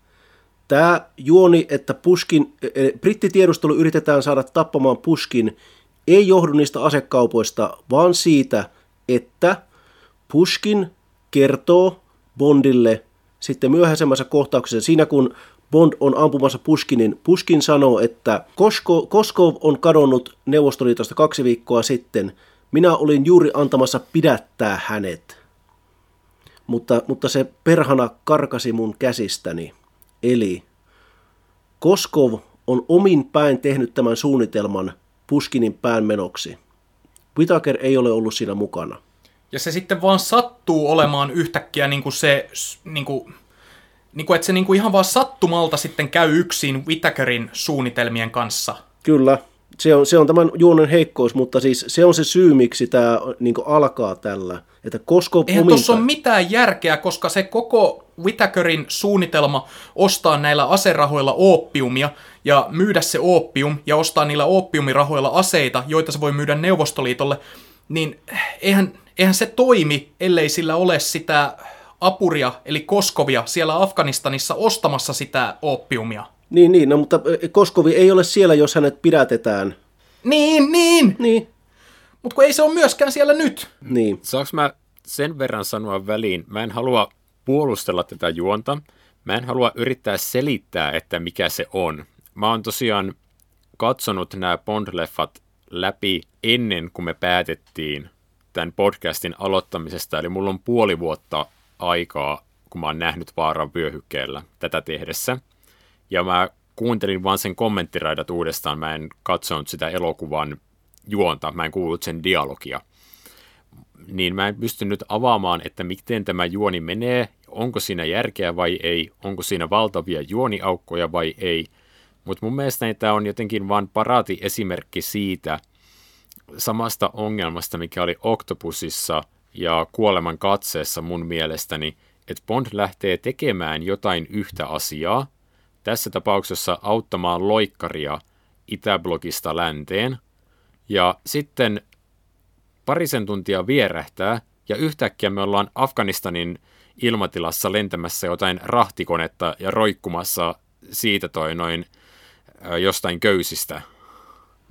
tämä juoni, että Puskin, e, brittitiedustelu yritetään saada tappamaan Puskin ei johdu niistä asekaupoista, vaan siitä, että Pushkin kertoo Bondille sitten myöhäisemmässä kohtauksessa, siinä kun Bond on ampumassa Puskinin, Puskin sanoo, että Kosko, Koskov on kadonnut Neuvostoliitosta kaksi viikkoa sitten. Minä olin juuri antamassa pidättää hänet. Mutta, mutta se perhana karkasi mun käsistäni. Eli Koskov on omin päin tehnyt tämän suunnitelman – Puskinin pään menoksi. Whitaker ei ole ollut siinä mukana. Ja se sitten vaan sattuu olemaan yhtäkkiä niin kuin se, niin kuin, niin kuin, että se niin kuin ihan vaan sattumalta sitten käy yksin Whitakerin suunnitelmien kanssa. Kyllä, se on, se on tämän juonen heikkous, mutta siis se on se syy, miksi tämä niin alkaa tällä. Että koska Eihän tuossa ole mitään järkeä, koska se koko Whitakerin suunnitelma ostaa näillä aserahoilla oppiumia ja myydä se oppium ja ostaa niillä oppiumirahoilla aseita, joita se voi myydä Neuvostoliitolle, niin eihän, eihän se toimi, ellei sillä ole sitä apuria, eli Koskovia, siellä Afganistanissa ostamassa sitä oppiumia. Niin, niin, no, mutta e, Koskovi ei ole siellä, jos hänet pidätetään. Niin, niin! Niin. Mutta kun ei se ole myöskään siellä nyt. Niin. Saanko mä sen verran sanoa väliin? Mä en halua puolustella tätä juonta. Mä en halua yrittää selittää, että mikä se on. Mä oon tosiaan katsonut nämä Bond-leffat läpi ennen kuin me päätettiin tämän podcastin aloittamisesta. Eli mulla on puoli vuotta aikaa, kun mä oon nähnyt vaaran vyöhykkeellä tätä tehdessä. Ja mä kuuntelin vaan sen kommenttiraidat uudestaan. Mä en katsonut sitä elokuvan juonta, mä en kuullut sen dialogia. Niin mä en pystynyt avaamaan, että miten tämä juoni menee, onko siinä järkeä vai ei, onko siinä valtavia juoniaukkoja vai ei. Mutta mun mielestä tämä on jotenkin vain paraati esimerkki siitä samasta ongelmasta, mikä oli Octopusissa ja Kuoleman katseessa mun mielestäni, että Bond lähtee tekemään jotain yhtä asiaa, tässä tapauksessa auttamaan loikkaria Itäblogista länteen, ja sitten parisen tuntia vierähtää, ja yhtäkkiä me ollaan Afganistanin ilmatilassa lentämässä jotain rahtikonetta ja roikkumassa siitä toi noin jostain köysistä.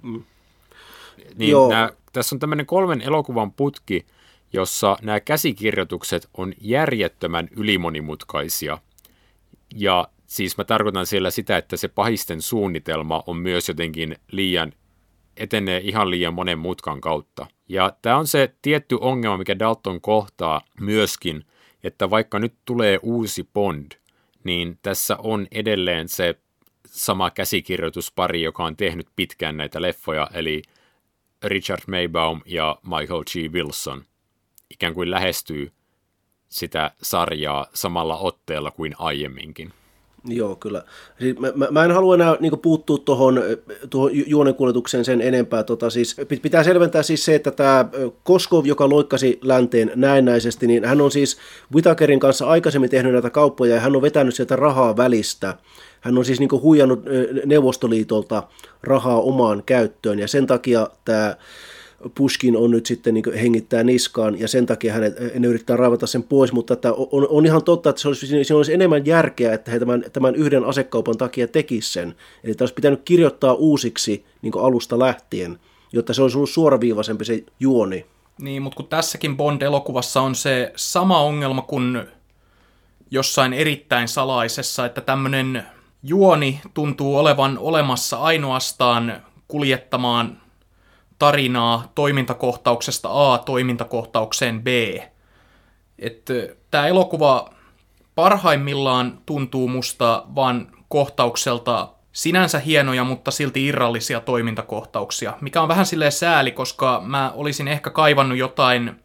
Mm. Niin Joo. Nää, tässä on tämmöinen kolmen elokuvan putki, jossa nämä käsikirjoitukset on järjettömän ylimonimutkaisia. Ja siis mä tarkoitan siellä sitä, että se pahisten suunnitelma on myös jotenkin liian, etenee ihan liian monen mutkan kautta. Ja tämä on se tietty ongelma, mikä Dalton kohtaa myöskin, että vaikka nyt tulee uusi Bond, niin tässä on edelleen se sama käsikirjoituspari, joka on tehnyt pitkään näitä leffoja, eli Richard Maybaum ja Michael G. Wilson ikään kuin lähestyy sitä sarjaa samalla otteella kuin aiemminkin. Joo, kyllä. Siis mä, mä, mä en halua enää niin puuttua tuohon, juonenkuljetukseen sen enempää. Tota, siis, pitää selventää siis se, että tämä Koskov, joka loikkasi länteen näennäisesti, niin hän on siis Whitakerin kanssa aikaisemmin tehnyt näitä kauppoja ja hän on vetänyt sieltä rahaa välistä. Hän on siis niin huijannut Neuvostoliitolta rahaa omaan käyttöön ja sen takia tämä Pushkin on nyt sitten niin hengittää niskaan ja sen takia hänet, ne yrittää raivata sen pois, mutta että on, on ihan totta, että se olisi, siinä olisi enemmän järkeä, että he tämän, tämän yhden asekaupan takia tekisivät sen. Eli olisi pitänyt kirjoittaa uusiksi niin alusta lähtien, jotta se olisi ollut suoraviivaisempi se juoni. Niin, mutta kun tässäkin Bond-elokuvassa on se sama ongelma kuin jossain erittäin salaisessa, että tämmöinen juoni tuntuu olevan olemassa ainoastaan kuljettamaan tarinaa toimintakohtauksesta A toimintakohtaukseen B. Tämä elokuva parhaimmillaan tuntuu musta vaan kohtaukselta sinänsä hienoja, mutta silti irrallisia toimintakohtauksia, mikä on vähän silleen sääli, koska mä olisin ehkä kaivannut jotain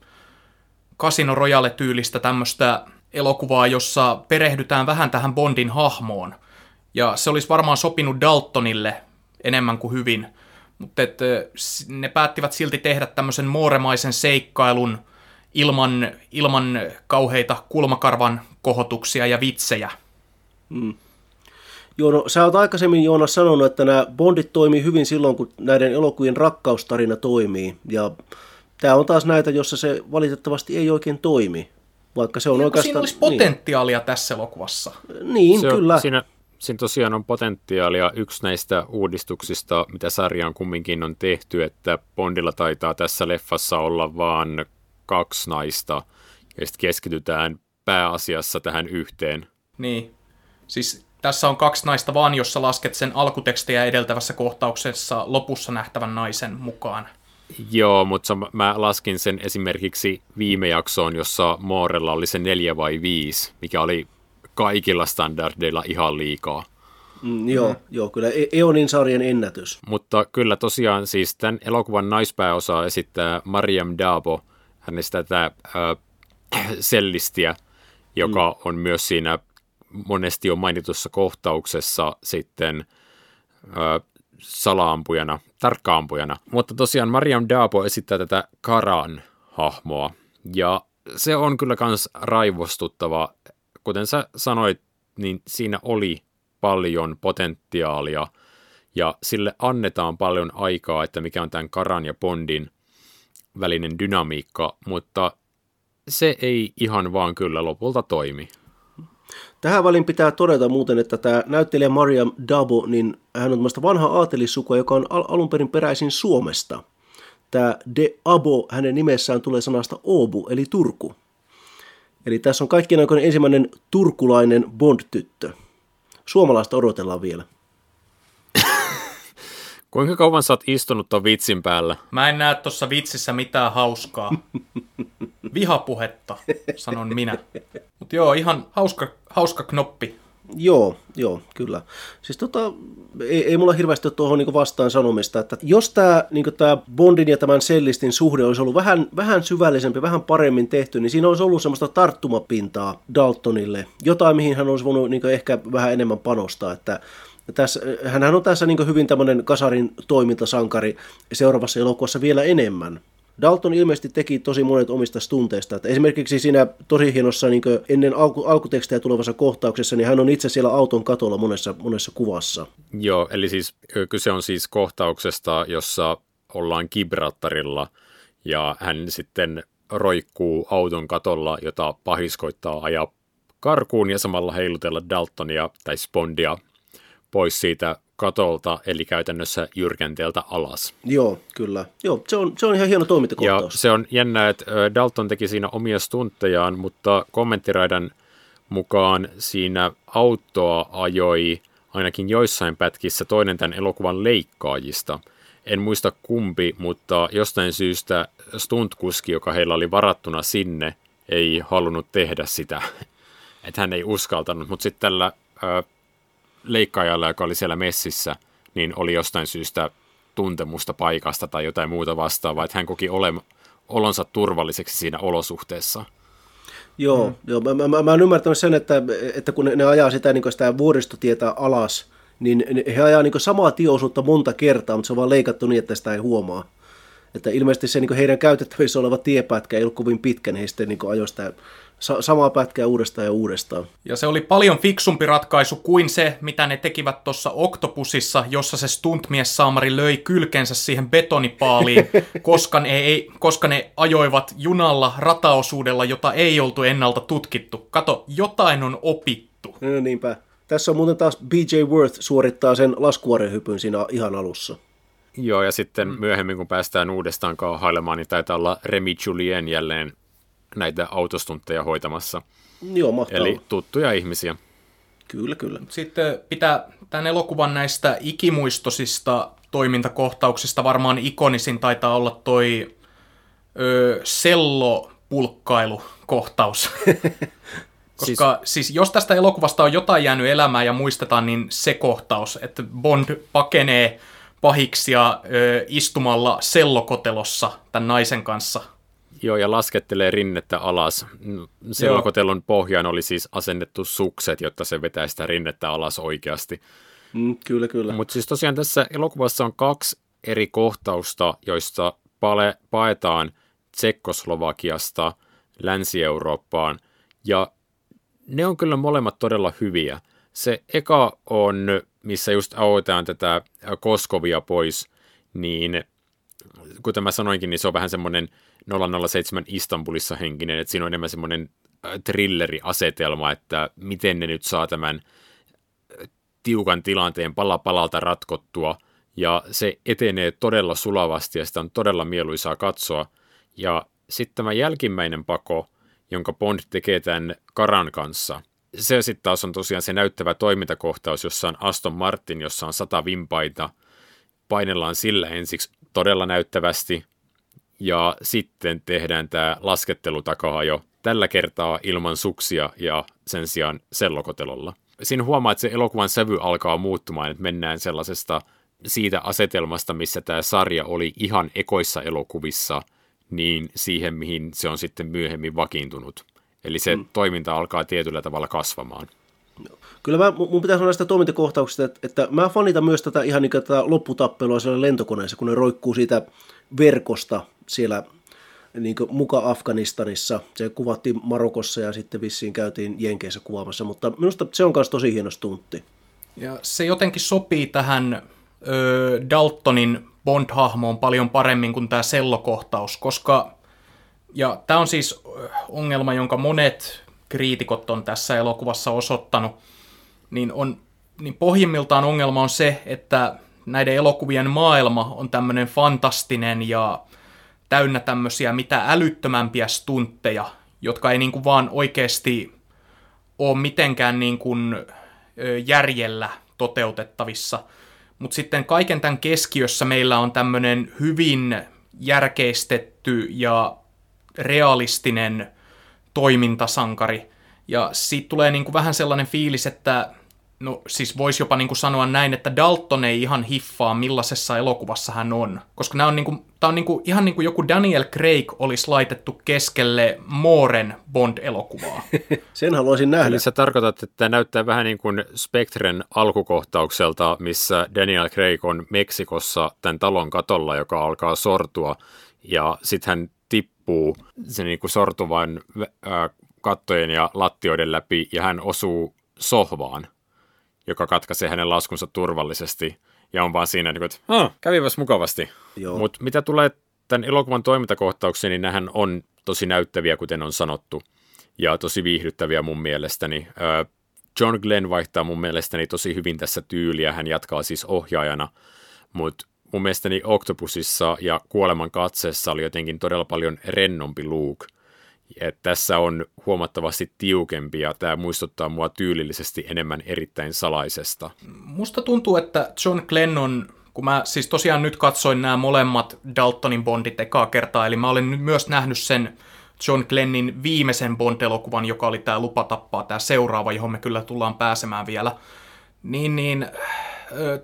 Casino Royale-tyylistä tämmöistä elokuvaa, jossa perehdytään vähän tähän Bondin hahmoon. Ja se olisi varmaan sopinut Daltonille enemmän kuin hyvin – mutta et, ne päättivät silti tehdä tämmöisen mooremaisen seikkailun ilman, ilman kauheita kulmakarvan kohotuksia ja vitsejä. Mm. Joo, no, sä oot aikaisemmin Joonas sanonut, että nämä Bondit toimii hyvin silloin, kun näiden elokuvien rakkaustarina toimii. Ja tämä on taas näitä, jossa se valitettavasti ei oikein toimi. Vaikka se on ja, oikeastaan... Siinä olisi potentiaalia niin. tässä elokuvassa. Niin, se kyllä. On, siinä, siinä tosiaan on potentiaalia. Yksi näistä uudistuksista, mitä sarjaan kumminkin on tehty, että Bondilla taitaa tässä leffassa olla vain kaksi naista, ja sitten keskitytään pääasiassa tähän yhteen. Niin, siis tässä on kaksi naista vaan, jossa lasket sen alkutekstiä edeltävässä kohtauksessa lopussa nähtävän naisen mukaan. Joo, mutta mä laskin sen esimerkiksi viime jaksoon, jossa Moorella oli se neljä vai viisi, mikä oli kaikilla standardeilla ihan liikaa. Mm, joo, mm. joo, kyllä e- Eonin sarjan ennätys. Mutta kyllä tosiaan siis tämän elokuvan naispääosaa esittää Mariam Dabo, hänestä tätä äh, sellistiä, joka mm. on myös siinä monesti on mainitussa kohtauksessa sitten äh, salaampujana, tarkkaampujana. Mutta tosiaan Mariam Dabo esittää tätä Karan hahmoa, ja se on kyllä myös raivostuttava kuten sä sanoit, niin siinä oli paljon potentiaalia ja sille annetaan paljon aikaa, että mikä on tämän Karan ja Bondin välinen dynamiikka, mutta se ei ihan vaan kyllä lopulta toimi. Tähän väliin pitää todeta muuten, että tämä näyttelijä Mariam Dabo, niin hän on vanha aatelissukua, joka on al- alun perin peräisin Suomesta. Tämä De Abo, hänen nimessään tulee sanasta Obu, eli Turku. Eli tässä on kaikkien aikojen ensimmäinen turkulainen Bond-tyttö. Suomalaista odotellaan vielä. Kuinka kauan sä oot istunut ton vitsin päällä? Mä en näe tuossa vitsissä mitään hauskaa. Vihapuhetta, sanon minä. Mutta joo, ihan hauska, hauska knoppi. Joo, joo, kyllä. Siis tota, ei, ei mulla hirveästi ole tuohon niin vastaan sanomista, että jos tämä niin Bondin ja tämän Sellistin suhde olisi ollut vähän, vähän syvällisempi, vähän paremmin tehty, niin siinä olisi ollut semmoista tarttumapintaa Daltonille, jotain mihin hän olisi voinut niin ehkä vähän enemmän panostaa, että tässä, hänhän on tässä niin hyvin tämmöinen kasarin toimintasankari seuraavassa elokuvassa vielä enemmän. Dalton ilmeisesti teki tosi monet omista stunteista. Että esimerkiksi siinä tosi hienossa niin ennen alku, alkutekstejä tulevassa kohtauksessa, niin hän on itse siellä auton katolla monessa, monessa kuvassa. Joo, eli siis kyse on siis kohtauksesta, jossa ollaan Gibraltarilla ja hän sitten roikkuu auton katolla, jota pahiskoittaa ajaa karkuun ja samalla heilutella Daltonia tai Spondia pois siitä katolta, eli käytännössä jyrkänteeltä alas. Joo, kyllä. Joo, se on, se on ihan hieno toimintakohtaus. Ja se on jännä, että Dalton teki siinä omia stunttejaan, mutta kommenttiraidan mukaan siinä autoa ajoi ainakin joissain pätkissä toinen tämän elokuvan leikkaajista. En muista kumpi, mutta jostain syystä stuntkuski, joka heillä oli varattuna sinne, ei halunnut tehdä sitä. Että hän ei uskaltanut, mutta sitten tällä leikkaajalla, joka oli siellä messissä, niin oli jostain syystä tuntemusta paikasta tai jotain muuta vastaavaa, että hän koki ole, olonsa turvalliseksi siinä olosuhteessa. Joo, mm. joo mä, mä, mä, olen ymmärtänyt sen, että, että kun ne, ne ajaa sitä, niin sitä vuoristotietä alas, niin he ajaa niin samaa tieosuutta monta kertaa, mutta se on vaan leikattu niin, että sitä ei huomaa. Että ilmeisesti se niin heidän käytettävissä oleva tiepätkä ei ollut kovin pitkä, niin he sitten niin ajoi sitä sa- samaa pätkää uudestaan ja uudestaan. Ja se oli paljon fiksumpi ratkaisu kuin se, mitä ne tekivät tuossa Octopusissa, jossa se stuntmies Saamari löi kylkensä siihen betonipaaliin, koska ne, ei, koska ne ajoivat junalla rataosuudella, jota ei oltu ennalta tutkittu. Kato, jotain on opittu. No niinpä. Tässä on muuten taas BJ Worth suorittaa sen laskuvarjohypyn siinä ihan alussa. Joo, ja sitten mm. myöhemmin, kun päästään uudestaan kaahailemaan, niin taitaa olla Remi Julien jälleen näitä autostuntteja hoitamassa. Joo, mahtavaa. Eli tuttuja ihmisiä. Kyllä, kyllä. Sitten pitää tämän elokuvan näistä ikimuistosista toimintakohtauksista varmaan ikonisin taitaa olla toi ö, sellopulkkailukohtaus. Koska siis... siis jos tästä elokuvasta on jotain jäänyt elämään ja muistetaan, niin se kohtaus, että Bond pakenee pahiksia ö, istumalla sellokotelossa tämän naisen kanssa – Joo, ja laskettelee rinnettä alas. Selkotelon pohjaan oli siis asennettu sukset, jotta se vetää sitä rinnettä alas oikeasti. Mm, kyllä, kyllä. Mutta siis tosiaan tässä elokuvassa on kaksi eri kohtausta, joista pale, paetaan Tsekkoslovakiasta Länsi-Eurooppaan, ja ne on kyllä molemmat todella hyviä. Se eka on, missä just autetaan tätä Koskovia pois, niin kuten mä sanoinkin, niin se on vähän semmoinen 007 Istanbulissa henkinen, että siinä on enemmän semmoinen äh, thrilleriasetelma, että miten ne nyt saa tämän äh, tiukan tilanteen pala palalta ratkottua, ja se etenee todella sulavasti, ja sitä on todella mieluisaa katsoa. Ja sitten tämä jälkimmäinen pako, jonka Bond tekee tämän Karan kanssa, se sitten taas on tosiaan se näyttävä toimintakohtaus, jossa on Aston Martin, jossa on sata vimpaita, painellaan sillä ensiksi todella näyttävästi, ja sitten tehdään tämä laskettelu takaa jo tällä kertaa ilman suksia ja sen sijaan sellokotelolla. Siinä huomaa, että se elokuvan sävy alkaa muuttumaan, että mennään sellaisesta siitä asetelmasta, missä tämä sarja oli ihan ekoissa elokuvissa, niin siihen, mihin se on sitten myöhemmin vakiintunut. Eli se mm. toiminta alkaa tietyllä tavalla kasvamaan. Kyllä mä, mun pitää sanoa näistä toimintakohtauksista, että, että mä fanitan myös tätä ihan niin tätä lopputappelua siellä lentokoneessa, kun ne roikkuu siitä verkosta siellä niin muka Afganistanissa. Se kuvattiin Marokossa ja sitten vissiin käytiin Jenkeissä kuvaamassa, mutta minusta se on myös tosi hieno stuntti. Ja se jotenkin sopii tähän ö, Daltonin Bond-hahmoon paljon paremmin kuin tämä sellokohtaus, koska ja tämä on siis ongelma, jonka monet kriitikot on tässä elokuvassa osoittanut, niin, on, niin pohjimmiltaan ongelma on se, että näiden elokuvien maailma on tämmöinen fantastinen ja täynnä tämmöisiä mitä älyttömämpiä stuntteja, jotka ei niin kuin vaan oikeasti ole mitenkään niin järjellä toteutettavissa. Mutta sitten kaiken tämän keskiössä meillä on tämmöinen hyvin järkeistetty ja realistinen toimintasankari. Ja siitä tulee niin kuin vähän sellainen fiilis, että no siis voisi jopa niin kuin sanoa näin, että Dalton ei ihan hiffaa millaisessa elokuvassa hän on. Koska nämä on, niin kuin, tämä on niin kuin, ihan niin kuin joku Daniel Craig olisi laitettu keskelle Mooren Bond-elokuvaa. Sen haluaisin nähdä. Eli sä tarkoitat, että tämä näyttää vähän niin kuin Spectren alkukohtaukselta, missä Daniel Craig on Meksikossa tämän talon katolla, joka alkaa sortua. Ja sitten hän tippuu sen niin kuin sortuvan äh, kattojen ja lattioiden läpi ja hän osuu sohvaan joka katkaisee hänen laskunsa turvallisesti ja on vaan siinä, niin kuin, että ah, käviväs mukavasti. Mutta mitä tulee tämän elokuvan toimintakohtauksiin, niin nämähän on tosi näyttäviä, kuten on sanottu, ja tosi viihdyttäviä mun mielestäni. John Glenn vaihtaa mun mielestäni tosi hyvin tässä tyyliä, hän jatkaa siis ohjaajana, mutta mun mielestäni Octopusissa ja Kuoleman katseessa oli jotenkin todella paljon rennompi Luke. Et tässä on huomattavasti tiukempi ja tämä muistuttaa mua tyylillisesti enemmän erittäin salaisesta. Musta tuntuu, että John Glennon, kun mä siis tosiaan nyt katsoin nämä molemmat Daltonin Bondit ekaa kertaa, eli mä olen nyt myös nähnyt sen John Glennin viimeisen Bond-elokuvan, joka oli tämä Lupa tappaa, tämä seuraava, johon me kyllä tullaan pääsemään vielä. Niin, niin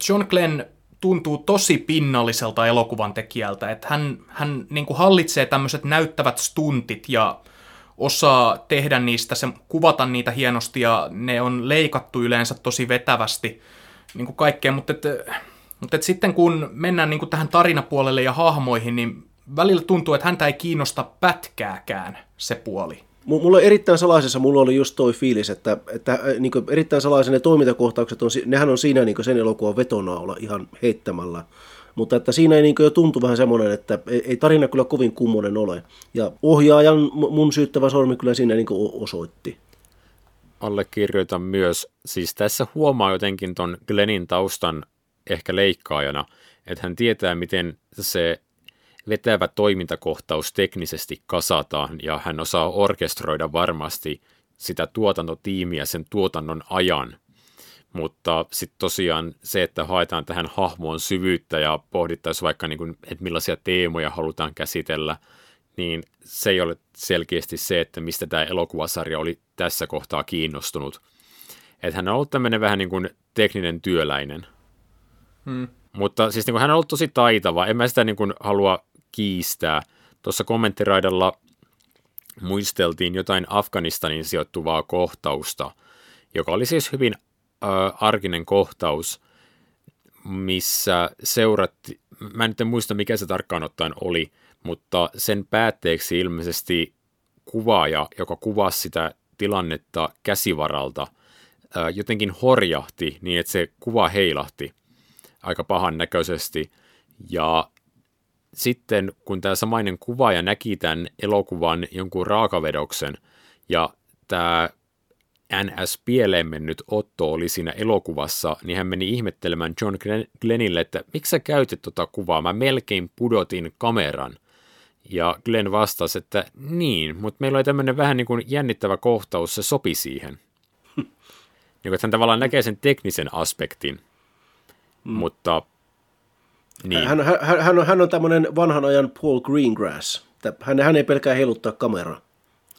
John Glenn tuntuu tosi pinnalliselta elokuvan tekijältä, että hän, hän niin kuin hallitsee tämmöiset näyttävät stuntit ja osaa tehdä niistä, se, kuvata niitä hienosti ja ne on leikattu yleensä tosi vetävästi niin kuin kaikkea, mutta, et, mutta et sitten kun mennään niin kuin tähän tarinapuolelle ja hahmoihin, niin välillä tuntuu, että häntä ei kiinnosta pätkääkään se puoli. Mulla erittäin salaisessa mulla oli just toi fiilis, että, että äh, niin erittäin salaisen ne toimintakohtaukset, on, nehän on siinä niin sen elokuvan olla ihan heittämällä. Mutta että siinä ei niin jo tuntu vähän semmoinen, että ei tarina kyllä kovin kummonen ole. Ja ohjaajan mun syyttävä sormi kyllä siinä niin osoitti. Allekirjoitan myös. Siis tässä huomaa jotenkin ton Glennin taustan ehkä leikkaajana, että hän tietää, miten se vetävä toimintakohtaus teknisesti kasataan ja hän osaa orkestroida varmasti sitä tuotantotiimiä sen tuotannon ajan. Mutta sitten tosiaan se, että haetaan tähän hahmoon syvyyttä ja pohdittaisiin vaikka, niin kuin, että millaisia teemoja halutaan käsitellä, niin se ei ole selkeästi se, että mistä tämä elokuvasarja oli tässä kohtaa kiinnostunut. Että hän on ollut tämmöinen vähän niin kuin tekninen työläinen. Hmm. Mutta siis niin kuin hän on ollut tosi taitava. En mä sitä niin kuin halua kiistää. Tuossa kommenttiraidalla muisteltiin jotain Afganistanin sijoittuvaa kohtausta, joka oli siis hyvin äh, arkinen kohtaus, missä seuratti, mä en nyt en muista mikä se tarkkaan ottaen oli, mutta sen päätteeksi ilmeisesti kuvaaja, joka kuvasi sitä tilannetta käsivaralta, äh, jotenkin horjahti niin, että se kuva heilahti aika pahan näköisesti. Ja sitten kun tämä samainen kuvaaja näki tämän elokuvan jonkun raakavedoksen ja tämä NS pieleen mennyt Otto oli siinä elokuvassa, niin hän meni ihmettelemään John Glennille, että miksi sä käytit tota kuvaa, mä melkein pudotin kameran. Ja Glenn vastasi, että niin, mutta meillä oli tämmöinen vähän niin kuin jännittävä kohtaus, se sopi siihen. niin että hän tavallaan näkee sen teknisen aspektin, mm. mutta niin. Hän, hän, hän, on, hän on tämmöinen vanhan ajan Paul Greengrass. Hän, hän ei pelkää heiluttaa kameraa.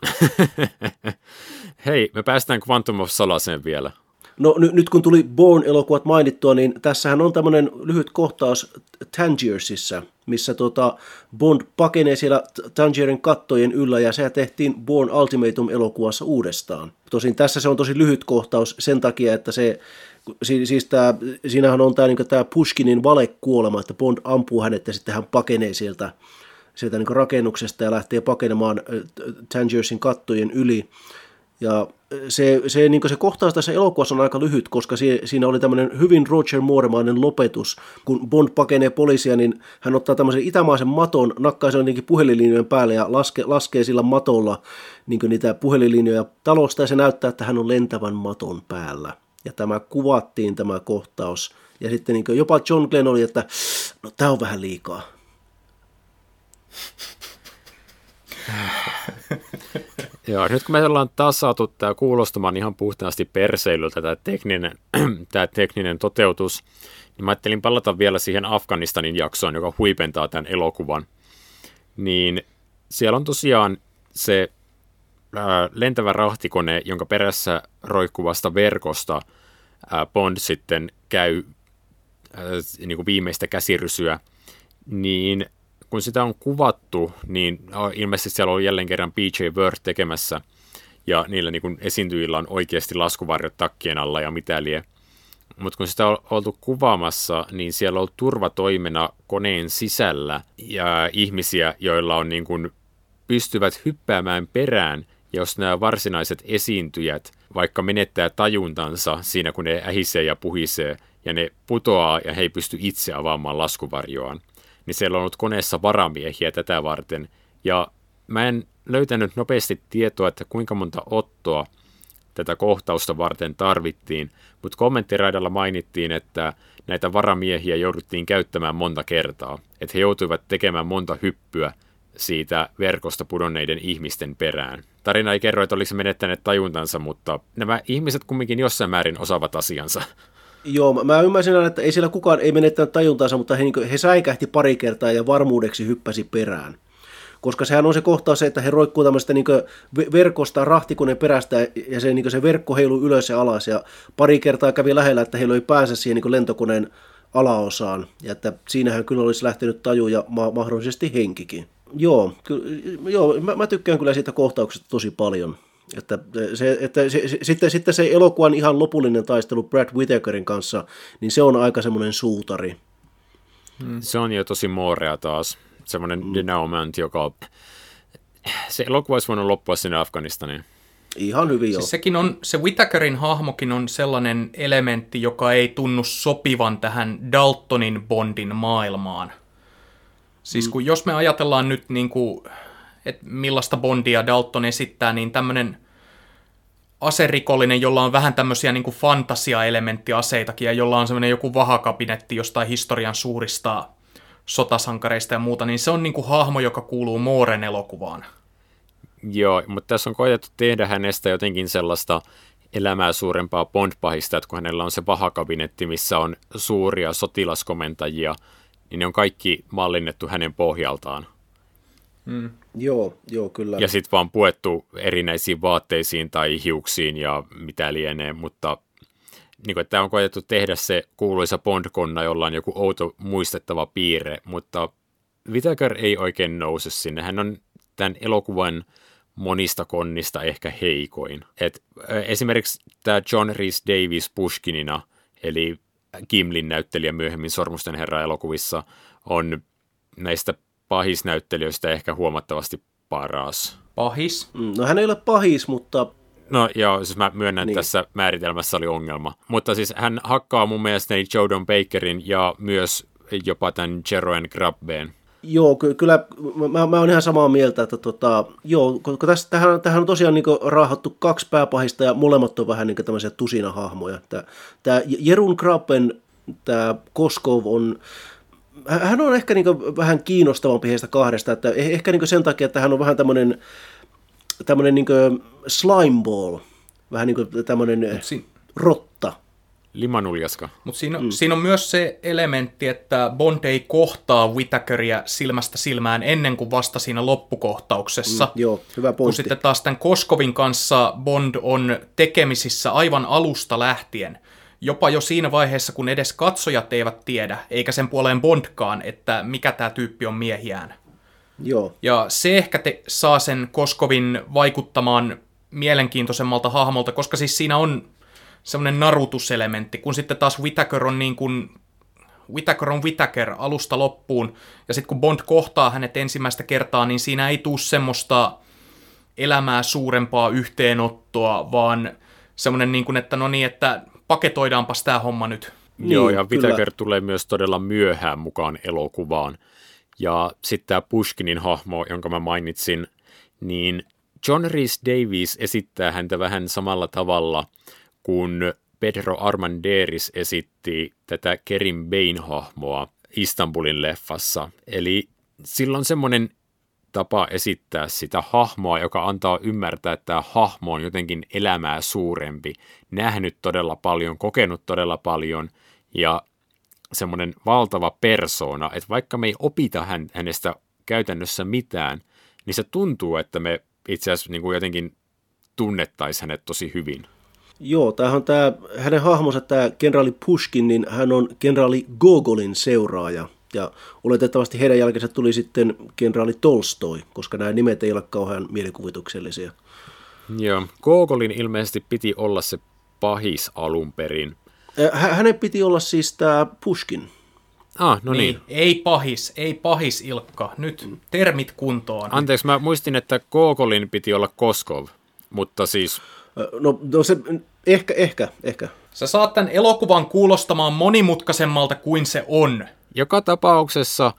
Hei, me päästään Quantum of Solaseen vielä. No n- nyt kun tuli Bourne-elokuvat mainittua, niin tässähän on tämmöinen lyhyt kohtaus Tangiersissa, missä tota Bond pakenee siellä Tangierin kattojen yllä ja se tehtiin Bourne Ultimatum-elokuvassa uudestaan. Tosin tässä se on tosi lyhyt kohtaus sen takia, että se siis tämä, siinähän on tämä, niin tämä Pushkinin valekuolema, että Bond ampuu hänet ja sitten hän pakenee sieltä, sieltä niin rakennuksesta ja lähtee pakenemaan Tangersin kattojen yli. Ja se, se, niin se kohtaus tässä elokuvassa on aika lyhyt, koska se, siinä oli tämmöinen hyvin Roger Mooremainen lopetus. Kun Bond pakenee poliisia, niin hän ottaa tämmöisen itämaisen maton, nakkaa sen puhelinlinjojen päälle ja laske, laskee sillä matolla niin niitä puhelinlinjoja talosta ja se näyttää, että hän on lentävän maton päällä ja tämä kuvattiin tämä kohtaus. Ja sitten niin jopa John Glenn oli, että no tämä on vähän liikaa. Joo, nyt kun me ollaan taas saatu tämä kuulostamaan ihan puhtaasti perseilyltä tämä tekninen, tämä tekninen toteutus, niin mä ajattelin palata vielä siihen Afganistanin jaksoon, joka huipentaa tämän elokuvan. Niin siellä on tosiaan se lentävä rahtikone, jonka perässä roikkuvasta verkosta Bond sitten käy niin kuin viimeistä käsirysyä, niin kun sitä on kuvattu, niin ilmeisesti siellä on jälleen kerran PJ Word tekemässä, ja niillä niin esiintyjillä on oikeasti laskuvarjot takkien alla ja mitä lie. Mutta kun sitä on oltu kuvaamassa, niin siellä on ollut turvatoimena koneen sisällä ja ihmisiä, joilla on niin kuin pystyvät hyppäämään perään jos nämä varsinaiset esiintyjät vaikka menettää tajuntansa siinä, kun ne ähisee ja puhisee, ja ne putoaa ja he ei pysty itse avaamaan laskuvarjoaan, niin siellä on ollut koneessa varamiehiä tätä varten. Ja mä en löytänyt nopeasti tietoa, että kuinka monta ottoa tätä kohtausta varten tarvittiin, mutta kommenttiraidalla mainittiin, että näitä varamiehiä jouduttiin käyttämään monta kertaa, että he joutuivat tekemään monta hyppyä siitä verkosta pudonneiden ihmisten perään. Tarina ei kerro, että olisi menettäneet tajuntansa, mutta nämä ihmiset kumminkin jossain määrin osaavat asiansa. Joo, mä ymmärsin, että ei siellä kukaan ei menettänyt tajuntansa, mutta he, niin he säikähti pari kertaa ja varmuudeksi hyppäsi perään. Koska sehän on se kohtaus se, että he roikkuu tämmöistä niin verkosta rahtikoneen perästä ja se, niin se verkko heiluu ylös ja alas. Ja pari kertaa kävi lähellä, että heillä ei pääse siihen niin lentokoneen alaosaan. Ja että siinähän kyllä olisi lähtenyt taju ja ma- mahdollisesti henkikin. Joo, ky- joo mä, mä tykkään kyllä siitä kohtauksesta tosi paljon. Että, se, että se, se, sitten, sitten se elokuvan ihan lopullinen taistelu Brad Whitakerin kanssa, niin se on aika semmoinen suutari. Hmm. Se on jo tosi moorea taas. Semmoinen mm. denouement, joka... Se elokuva olisi voinut loppua sinne Afganistaniin. Ihan hyvin siis sekin on, se Whitakerin hahmokin on sellainen elementti, joka ei tunnu sopivan tähän Daltonin Bondin maailmaan. Siis mm. kun jos me ajatellaan nyt niin kuin, että millaista Bondia Dalton esittää, niin tämmöinen aserikollinen, jolla on vähän tämmöisiä niin fantasia-elementtiaseitakin ja jolla on semmoinen joku vahakabinetti jostain historian suurista sotasankareista ja muuta, niin se on niin kuin hahmo, joka kuuluu Mooren elokuvaan. Joo, mutta tässä on koetettu tehdä hänestä jotenkin sellaista elämää suurempaa Bond-pahista, että kun hänellä on se vahakabinetti, missä on suuria sotilaskomentajia, niin ne on kaikki mallinnettu hänen pohjaltaan. Mm. Joo, joo, kyllä. Ja sitten vaan puettu erinäisiin vaatteisiin tai hiuksiin ja mitä lienee, mutta niin kuin, että on koetettu tehdä se kuuluisa Bond-konna, jolla on joku outo muistettava piirre, mutta Whittaker ei oikein nouse sinne. Hän on tämän elokuvan monista konnista ehkä heikoin. Et, esimerkiksi tämä John Rhys Davis Pushkinina, eli Kimlin näyttelijä myöhemmin Sormusten herra elokuvissa, on näistä pahisnäyttelijöistä ehkä huomattavasti paras. Pahis? Mm, no hän ei ole pahis, mutta... No joo, siis mä myönnän, niin. että tässä määritelmässä oli ongelma. Mutta siis hän hakkaa mun mielestä Jodon Bakerin ja myös jopa tämän Jeroen Grabbeen. Joo, ky- kyllä mä, mä oon ihan samaa mieltä, että tota, joo, koska tässä, tähän, tähän on tosiaan niin raahattu kaksi pääpahista ja molemmat on vähän niin tämmöisiä tusinahahmoja. Tämä Jerun Grabben, tämä Koskov on, hän on ehkä niin vähän kiinnostavampi heistä kahdesta, että eh, ehkä niin sen takia, että hän on vähän tämmöinen tämmöinen niin slimeball, vähän niin kuin tämmöinen rotta. Limanuljaska. Mutta siinä, mm. siinä on myös se elementti, että Bond ei kohtaa Whittakeria silmästä silmään ennen kuin vasta siinä loppukohtauksessa. Mm, joo, hyvä pointti. Kun sitten taas tämän Koskovin kanssa Bond on tekemisissä aivan alusta lähtien. Jopa jo siinä vaiheessa, kun edes katsojat eivät tiedä, eikä sen puoleen Bondkaan, että mikä tämä tyyppi on miehiään. Joo. Ja se ehkä te, saa sen Koskovin vaikuttamaan mielenkiintoisemmalta hahmolta, koska siis siinä on semmoinen narutuselementti, kun sitten taas Whitaker on niin kuin Whitaker on Whitaker alusta loppuun, ja sitten kun Bond kohtaa hänet ensimmäistä kertaa, niin siinä ei tule semmoista elämää suurempaa yhteenottoa, vaan semmoinen niin kuin, että no niin, että paketoidaanpas tämä homma nyt. Niin, Joo, ja Whitaker tulee myös todella myöhään mukaan elokuvaan. Ja sitten tämä Pushkinin hahmo, jonka mä mainitsin, niin John Rhys Davies esittää häntä vähän samalla tavalla kun Pedro Armanderis esitti tätä Kerin Bain-hahmoa Istanbulin leffassa. Eli sillä on semmoinen tapa esittää sitä hahmoa, joka antaa ymmärtää, että tämä hahmo on jotenkin elämää suurempi, nähnyt todella paljon, kokenut todella paljon ja semmoinen valtava persona, että vaikka me ei opita hänestä käytännössä mitään, niin se tuntuu, että me itse asiassa niin kuin jotenkin tunnettaisiin hänet tosi hyvin. Joo, tämähän on tämä, hänen hahmonsa, tämä kenraali Pushkin, niin hän on kenraali Gogolin seuraaja. Ja oletettavasti heidän jälkeensä tuli sitten kenraali Tolstoi, koska nämä nimet ei ole kauhean mielikuvituksellisia. Joo, Gogolin ilmeisesti piti olla se pahis alun perin. Hänen piti olla siis tämä Pushkin. Ah, no niin. niin. Ei pahis, ei pahis Ilkka. Nyt termit kuntoon. Anteeksi, mä muistin, että Gogolin piti olla Koskov, mutta siis No, no se, ehkä, ehkä, ehkä. Sä saat tämän elokuvan kuulostamaan monimutkaisemmalta kuin se on. Joka tapauksessa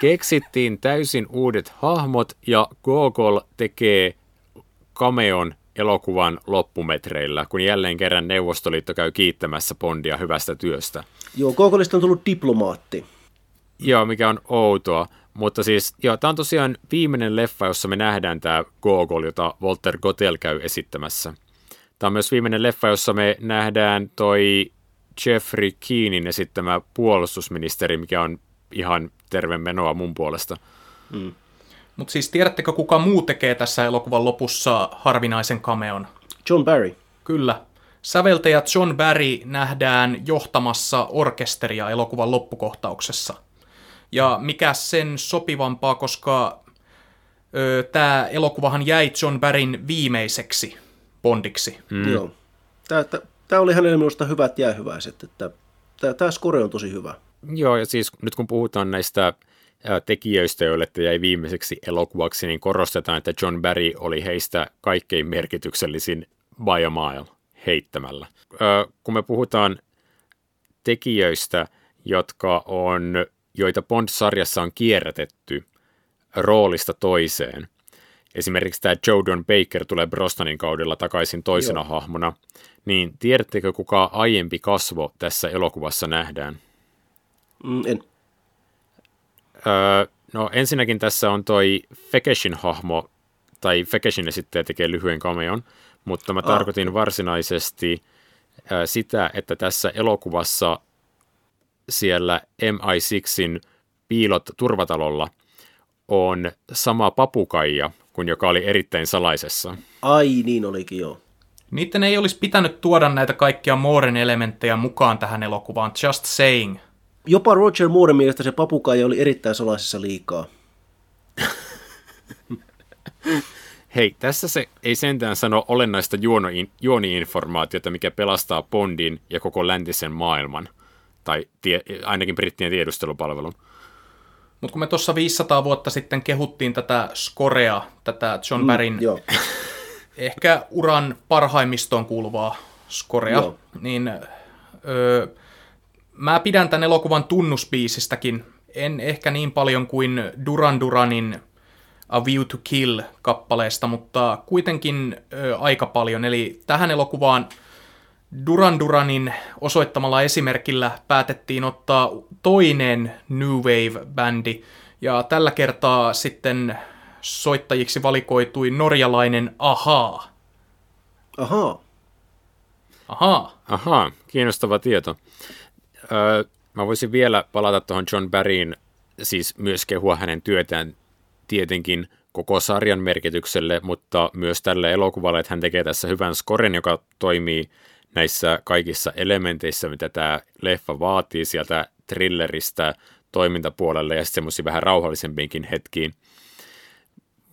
keksittiin täysin uudet hahmot ja Gogol tekee cameon elokuvan loppumetreillä, kun jälleen kerran Neuvostoliitto käy kiittämässä Bondia hyvästä työstä. Joo, Gogolista on tullut diplomaatti. Joo, mikä on outoa. Mutta siis, joo, tämä on tosiaan viimeinen leffa, jossa me nähdään tämä Gogol, jota Walter Gotell käy esittämässä. Tämä on myös viimeinen leffa, jossa me nähdään toi Jeffrey Keenin esittämä puolustusministeri, mikä on ihan terve menoa mun puolesta. Mm. Mutta siis tiedättekö, kuka muu tekee tässä elokuvan lopussa harvinaisen kameon? John Barry. Kyllä. Säveltäjä John Barry nähdään johtamassa orkesteria elokuvan loppukohtauksessa. Ja mikä sen sopivampaa, koska tämä elokuvahan jäi John Barryn viimeiseksi Bondiksi. Mm. Joo. Tämä oli hänelle minusta hyvät jäähyväiset, että tämä score on tosi hyvä. Joo, ja siis nyt kun puhutaan näistä tekijöistä, joille te jäi viimeiseksi elokuvaksi, niin korostetaan, että John Barry oli heistä kaikkein merkityksellisin by a mile heittämällä. Kun me puhutaan tekijöistä, jotka on, joita Bond-sarjassa on kierrätetty roolista toiseen, esimerkiksi tämä Joe Don Baker tulee Brostanin kaudella takaisin toisena Joo. hahmona, niin tiedättekö kuka aiempi kasvo tässä elokuvassa nähdään? Mm, en. Öö, no ensinnäkin tässä on toi Fekeshin hahmo, tai Fekeshin esittäjä tekee lyhyen cameon, mutta mä ah. tarkoitin varsinaisesti ää, sitä, että tässä elokuvassa siellä MI6in piilot turvatalolla on sama papukaija kuin joka oli erittäin salaisessa. Ai niin olikin joo. Niiden ei olisi pitänyt tuoda näitä kaikkia Mooren elementtejä mukaan tähän elokuvaan, just saying. Jopa Roger Mooren mielestä se papukaija oli erittäin salaisessa liikaa. Hei, tässä se ei sentään sano olennaista juoni-informaatiota, mikä pelastaa Bondin ja koko läntisen maailman, tai tie, ainakin brittien tiedustelupalvelun. Mutta kun me tuossa 500 vuotta sitten kehuttiin tätä Skorea, tätä John Barryn, mm, ehkä uran parhaimmistoon kuuluvaa Skorea, joo. niin öö, mä pidän tämän elokuvan tunnuspiisistäkin, en ehkä niin paljon kuin Duran Duranin A View to Kill-kappaleesta, mutta kuitenkin ö, aika paljon. Eli tähän elokuvaan Duran Duranin osoittamalla esimerkillä päätettiin ottaa toinen New Wave-bändi, ja tällä kertaa sitten soittajiksi valikoitui norjalainen Ahaa. Ahaa. Ahaa. Ahaa, kiinnostava tieto. Öö, mä voisin vielä palata tuohon John Barryin, siis myös kehua hänen työtään tietenkin koko sarjan merkitykselle, mutta myös tälle elokuvalle, että hän tekee tässä hyvän skoren, joka toimii näissä kaikissa elementeissä, mitä tämä leffa vaatii sieltä thrilleristä toimintapuolelle ja sitten semmoisia vähän rauhallisempiinkin hetkiin.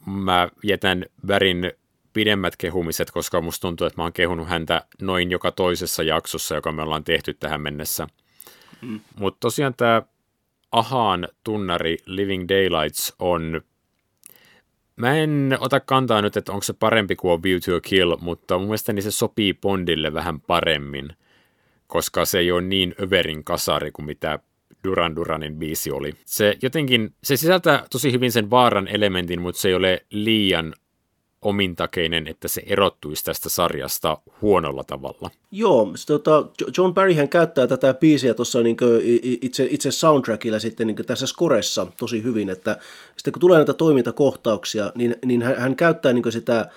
Mä jätän värin pidemmät kehumiset, koska musta tuntuu, että mä oon kehunut häntä noin joka toisessa jaksossa, joka me ollaan tehty tähän mennessä. Mm. Mutta tosiaan tämä Ahaan tunnari Living Daylights on Mä en ota kantaa nyt, että onko se parempi kuin View to Kill, mutta mun mielestäni se sopii Bondille vähän paremmin, koska se ei ole niin överin kasari kuin mitä Duran Duranin biisi oli. Se jotenkin, se sisältää tosi hyvin sen vaaran elementin, mutta se ei ole liian omintakeinen, että se erottuisi tästä sarjasta huonolla tavalla. Joo, tota, John Barry hän käyttää tätä biisiä tuossa niin itse, itse soundtrackilla sitten niin tässä skoressa tosi hyvin, että sitten kun tulee näitä toimintakohtauksia, niin, niin hän, hän käyttää niin sitä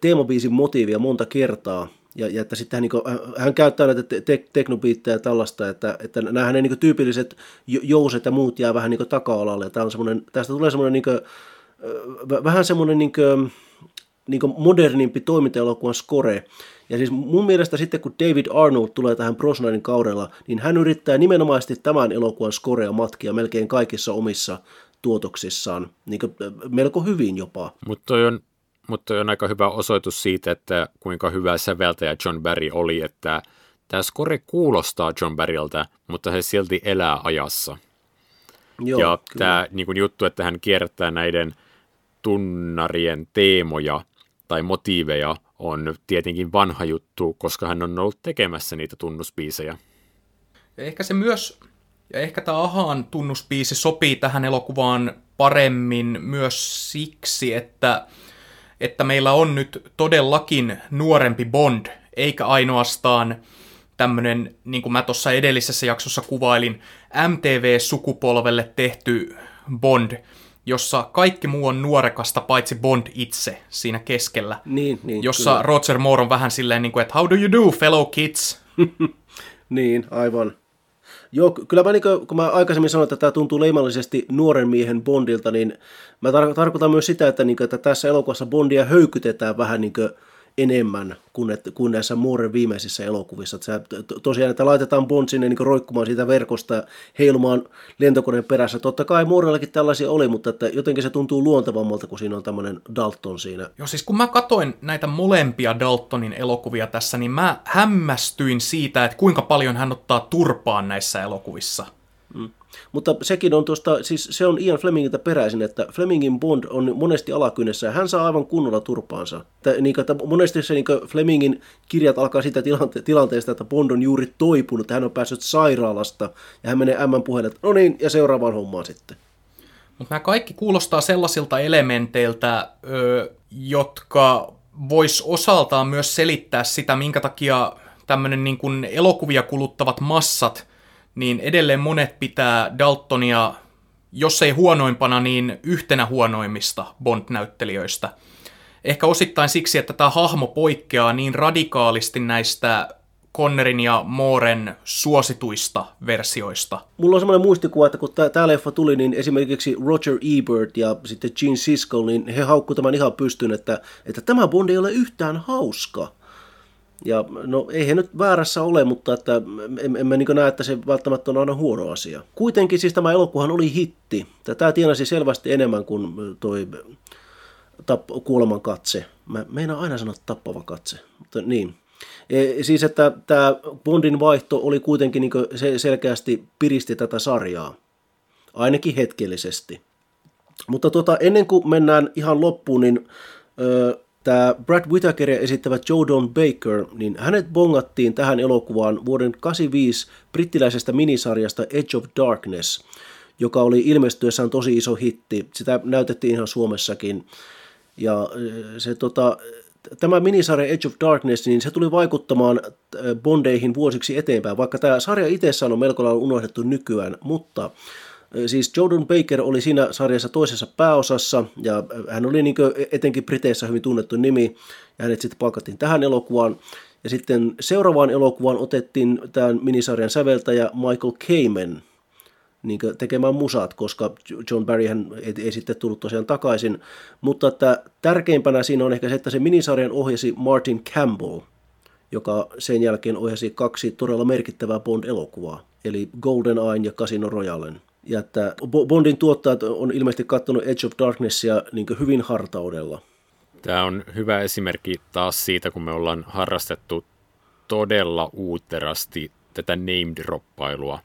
teemabiisin motiivia monta kertaa, ja, ja että sitten hän, niin kuin, hän käyttää näitä te- teknobiittejä tällaista, että, että nämä hänen niin tyypilliset jouset ja muut jää vähän niin taka-alalle. Tämä on tästä tulee semmoinen niin kuin, vähän semmoinen niin kuin, niin modernimpi toimintaelokuvan score. Ja siis mun mielestä sitten kun David Arnold tulee tähän Brosnanin kaudella, niin hän yrittää nimenomaisesti tämän elokuvan scorea matkia melkein kaikissa omissa tuotoksissaan, niin melko hyvin jopa. Mutta toi on, mutta toi on aika hyvä osoitus siitä, että kuinka hyvä säveltäjä John Barry oli, että tämä score kuulostaa John Barryltä, mutta he silti elää ajassa. Joo, ja kyllä. tämä niin kuin juttu, että hän kierrättää näiden tunnarien teemoja tai motiiveja on tietenkin vanha juttu, koska hän on ollut tekemässä niitä tunnuspiisejä. Ja ehkä se myös, ja ehkä tämä Ahaan tunnuspiisi sopii tähän elokuvaan paremmin myös siksi, että, että meillä on nyt todellakin nuorempi Bond, eikä ainoastaan tämmöinen, niin kuin mä tuossa edellisessä jaksossa kuvailin, MTV-sukupolvelle tehty Bond, jossa kaikki muu on nuorekasta paitsi Bond itse siinä keskellä. Niin, niin, jossa kyllä. Roger Moore on vähän silleen, niin kuin, että how do you do, fellow kids? niin, aivan. Joo, kyllä mä niin kuin, kun mä aikaisemmin sanoin, että tämä tuntuu leimallisesti nuoren miehen Bondilta, niin mä tar- tarkoitan myös sitä, että, niin kuin, että tässä elokuvassa Bondia höykytetään vähän niin kuin enemmän kuin, että, kuin näissä Mooren viimeisissä elokuvissa. Että se, tosiaan, että laitetaan Bond sinne niin roikkumaan siitä verkosta heilumaan lentokoneen perässä. Totta kai Moorellakin tällaisia oli, mutta että jotenkin se tuntuu luontevammalta, kun siinä on tämmöinen Dalton siinä. Joo, siis kun mä katoin näitä molempia Daltonin elokuvia tässä, niin mä hämmästyin siitä, että kuinka paljon hän ottaa turpaan näissä elokuvissa. Mm. Mutta sekin on tuosta, siis se on Ian Flemingiltä peräisin, että Flemingin Bond on monesti alakynnessä ja hän saa aivan kunnolla turpaansa. Että, niin, että monesti se niin Flemingin kirjat alkaa siitä tilante- tilanteesta, että Bond on juuri toipunut, että hän on päässyt sairaalasta ja hän menee M puheelle, että no niin, ja seuraavaan hommaan sitten. Mutta nämä kaikki kuulostaa sellaisilta elementeiltä, jotka vois osaltaan myös selittää sitä, minkä takia tämmöinen niin elokuvia kuluttavat massat – niin edelleen monet pitää Daltonia, jos ei huonoimpana, niin yhtenä huonoimmista Bond-näyttelijöistä. Ehkä osittain siksi, että tämä hahmo poikkeaa niin radikaalisti näistä Connerin ja Mooren suosituista versioista. Mulla on semmoinen muistikuva, että kun tämä leffa tuli, niin esimerkiksi Roger Ebert ja sitten Gene Siskel, niin he haukkuivat tämän ihan pystyyn, että, että tämä Bond ei ole yhtään hauska. Ja no ei he nyt väärässä ole, mutta että emme en, niin näe, että se välttämättä on aina huono asia. Kuitenkin siis tämä elokuvahan oli hitti. Tämä tienasi selvästi enemmän kuin toi tapp- kuoleman katse. Mä meinaan aina sanoa tappava katse, mutta niin. E, siis että tämä Bondin vaihto oli kuitenkin niin se selkeästi piristi tätä sarjaa. Ainakin hetkellisesti. Mutta tota, ennen kuin mennään ihan loppuun, niin Tämä Brad Whitakeria esittävä Joe Don Baker, niin hänet bongattiin tähän elokuvaan vuoden 85 brittiläisestä minisarjasta Edge of Darkness, joka oli ilmestyessään tosi iso hitti. Sitä näytettiin ihan Suomessakin. Ja se, tota, tämä minisarja Edge of Darkness, niin se tuli vaikuttamaan Bondeihin vuosiksi eteenpäin, vaikka tämä sarja itsessään on melko lailla unohdettu nykyään, mutta Siis Jordan Baker oli siinä sarjassa toisessa pääosassa, ja hän oli niin etenkin Briteissä hyvin tunnettu nimi, ja hänet sitten palkattiin tähän elokuvaan. Ja sitten seuraavaan elokuvaan otettiin tämän minisarjan säveltäjä Michael Kamen niin tekemään musat, koska John Barry hän ei, ei sitten tullut tosiaan takaisin. Mutta että tärkeimpänä siinä on ehkä se, että se minisarjan ohjasi Martin Campbell, joka sen jälkeen ohjasi kaksi todella merkittävää Bond-elokuvaa, eli Golden Eye ja Casino Royalen. Ja että Bondin tuottajat on ilmeisesti katsonut Edge of Darknessia niin hyvin hartaudella. Tämä on hyvä esimerkki taas siitä, kun me ollaan harrastettu todella uutterasti tätä name-droppailua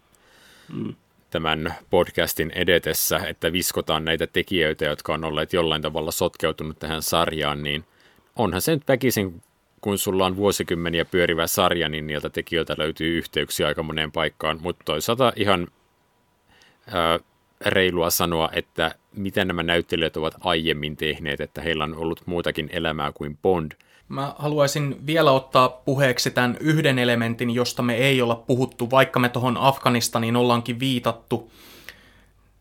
mm. tämän podcastin edetessä, että viskotaan näitä tekijöitä, jotka on olleet jollain tavalla sotkeutunut tähän sarjaan, niin onhan se nyt väkisin, kun sulla on vuosikymmeniä pyörivä sarja, niin niiltä tekijöiltä löytyy yhteyksiä aika moneen paikkaan, mutta toisaalta ihan reilua sanoa, että mitä nämä näyttelijät ovat aiemmin tehneet, että heillä on ollut muutakin elämää kuin Bond. Mä haluaisin vielä ottaa puheeksi tämän yhden elementin, josta me ei olla puhuttu, vaikka me tuohon Afganistaniin ollaankin viitattu.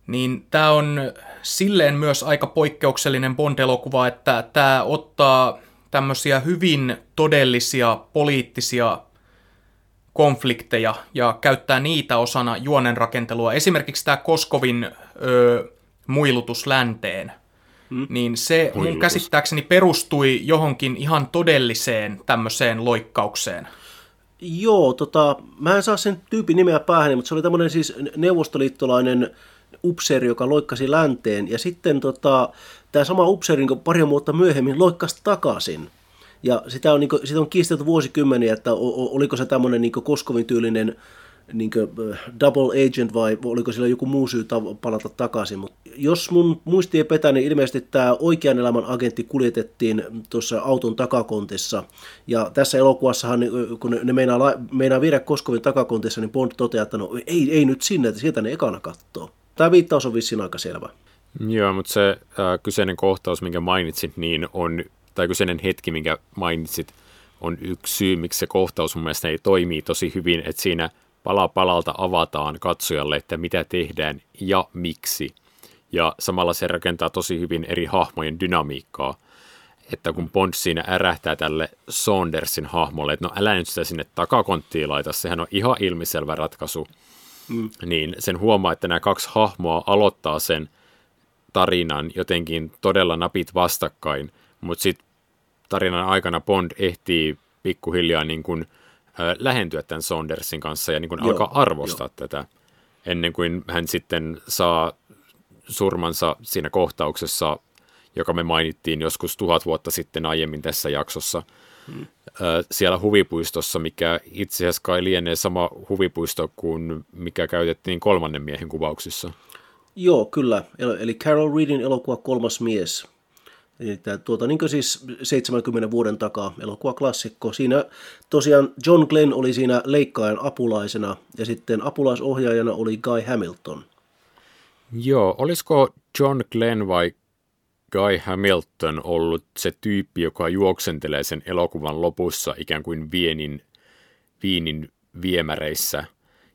Niin tämä on silleen myös aika poikkeuksellinen Bond-elokuva, että tämä ottaa tämmöisiä hyvin todellisia poliittisia konflikteja ja käyttää niitä osana juonen rakentelua. Esimerkiksi tämä Koskovin ö, muilutus länteen, hmm. niin se muilutus. mun käsittääkseni perustui johonkin ihan todelliseen tämmöiseen loikkaukseen. Joo, tota, mä en saa sen tyypin nimeä päähän, mutta se oli tämmöinen siis neuvostoliittolainen upseeri, joka loikkasi länteen, ja sitten tota, tämä sama upseeri niin pari vuotta myöhemmin loikkasi takaisin. Ja sitä on, niin kuin, sitä on kiistelty vuosikymmeniä, että oliko se tämmöinen niin Koskovin tyylinen niin kuin, double agent vai oliko sillä joku muu syy palata takaisin. Mutta jos mun muisti ei petä, niin ilmeisesti tämä oikean elämän agentti kuljetettiin tuossa auton takakontissa. Ja tässä elokuvassahan, kun ne meinaa, meinaa viedä Koskovin takakontissa, niin Bond toteaa, että no ei, ei nyt sinne, että sieltä ne ekana kattoo. Tämä viittaus on vissiin aika selvä. Joo, mutta se äh, kyseinen kohtaus, minkä mainitsit, niin on tai kyseinen hetki, minkä mainitsit, on yksi syy, miksi se kohtaus mun mielestä ei toimii tosi hyvin, että siinä pala palalta avataan katsojalle, että mitä tehdään ja miksi. ja samalla se rakentaa tosi hyvin eri hahmojen dynamiikkaa. Että kun Bond siinä ärähtää tälle Saundersin hahmolle, että no älä nyt sitä sinne takakonttiin laita, sehän on ihan ilmiselvä ratkaisu, mm. niin sen huomaa, että nämä kaksi hahmoa aloittaa sen tarinan jotenkin todella napit vastakkain, mutta sitten tarinan aikana Bond ehtii pikkuhiljaa niin kuin, äh, lähentyä tämän Saundersin kanssa ja niin kuin alkaa arvostaa jo. tätä, ennen kuin hän sitten saa surmansa siinä kohtauksessa, joka me mainittiin joskus tuhat vuotta sitten aiemmin tässä jaksossa, hmm. siellä huvipuistossa, mikä itse asiassa kai lienee sama huvipuisto kuin mikä käytettiin kolmannen miehen kuvauksissa. Joo, kyllä. Eli Carol Reedin elokuva Kolmas mies. Tämä, tuota, niin siis 70 vuoden takaa elokuva klassikko. Siinä tosiaan John Glenn oli siinä leikkaajan apulaisena ja sitten apulaisohjaajana oli Guy Hamilton – Joo, olisiko John Glenn vai Guy Hamilton ollut se tyyppi, joka juoksentelee sen elokuvan lopussa ikään kuin vienin, viinin viemäreissä,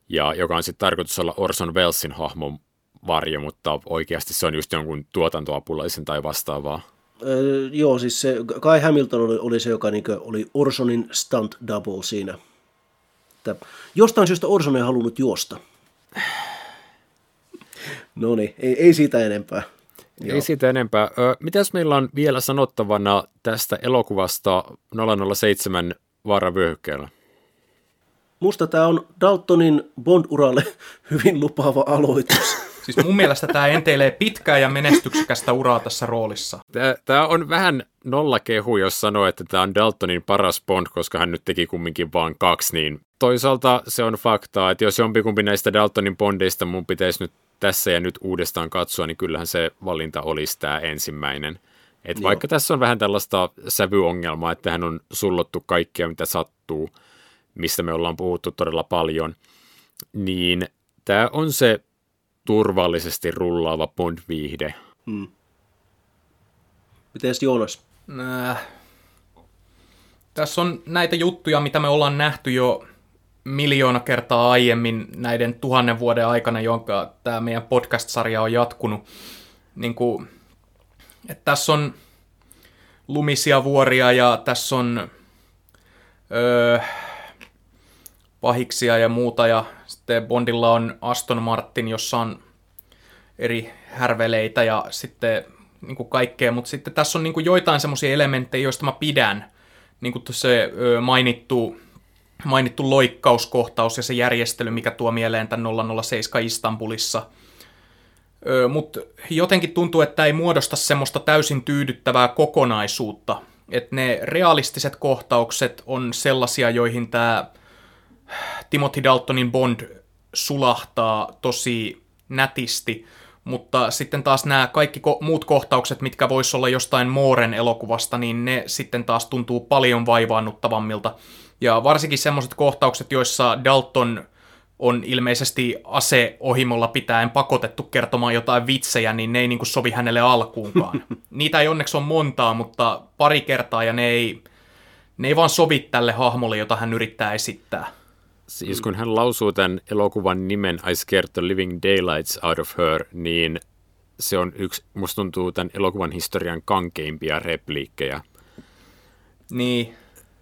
ja joka on sitten tarkoitus olla Orson Wellesin hahmon varjo, mutta oikeasti se on just jonkun tuotantoapulaisen tai vastaavaa. Öö, joo, siis se Guy Hamilton oli, oli se, joka niin oli Orsonin stunt double siinä. Että jostain syystä Orson ei halunnut juosta. No niin, ei, ei siitä enempää. Ei Joo. siitä enempää. Ö, mitäs meillä on vielä sanottavana tästä elokuvasta 007 vaaravyöhykkeellä? Musta tämä on Daltonin Bond-uralle hyvin lupaava aloitus. Siis mun mielestä tämä enteilee pitkää ja menestyksekästä uraa tässä roolissa. Tämä on vähän nollakehu, jos sanoo, että tämä on Daltonin paras Bond, koska hän nyt teki kumminkin vain kaksi, niin toisaalta se on faktaa, että jos jompikumpi näistä Daltonin Bondeista mun pitäisi nyt tässä ja nyt uudestaan katsoa, niin kyllähän se valinta olisi tämä ensimmäinen. Et vaikka tässä on vähän tällaista sävyongelmaa, että hän on sullottu kaikkea, mitä sattuu, mistä me ollaan puhuttu todella paljon, niin tämä on se turvallisesti rullaava Bond-viihde. Hmm. Miten Joonas? Äh. Tässä on näitä juttuja, mitä me ollaan nähty jo miljoona kertaa aiemmin näiden tuhannen vuoden aikana, jonka tämä meidän podcast-sarja on jatkunut. Niin kuin, että tässä on lumisia vuoria ja tässä on öö, pahiksia ja muuta ja sitten Bondilla on Aston Martin, jossa on eri härveleitä ja sitten niin kuin kaikkea, mutta sitten tässä on niin kuin joitain semmoisia elementtejä, joista mä pidän. Niin kuin se mainittu mainittu loikkauskohtaus ja se järjestely, mikä tuo mieleen tämän 007 Istanbulissa. Mutta jotenkin tuntuu, että ei muodosta semmoista täysin tyydyttävää kokonaisuutta. Että ne realistiset kohtaukset on sellaisia, joihin tämä Timothy Daltonin Bond sulahtaa tosi nätisti, mutta sitten taas nämä kaikki ko- muut kohtaukset, mitkä vois olla jostain Mooren elokuvasta, niin ne sitten taas tuntuu paljon vaivaannuttavammilta. Ja varsinkin semmoiset kohtaukset, joissa Dalton on ilmeisesti aseohimolla pitäen pakotettu kertomaan jotain vitsejä, niin ne ei niin sovi hänelle alkuunkaan. Niitä ei onneksi ole montaa, mutta pari kertaa ja ne ei, ne ei vaan sovi tälle hahmolle, jota hän yrittää esittää. Siis kun hän lausuu tämän elokuvan nimen I scared the living daylights out of her, niin se on yksi, musta tuntuu tämän elokuvan historian kankeimpia repliikkejä. Niin,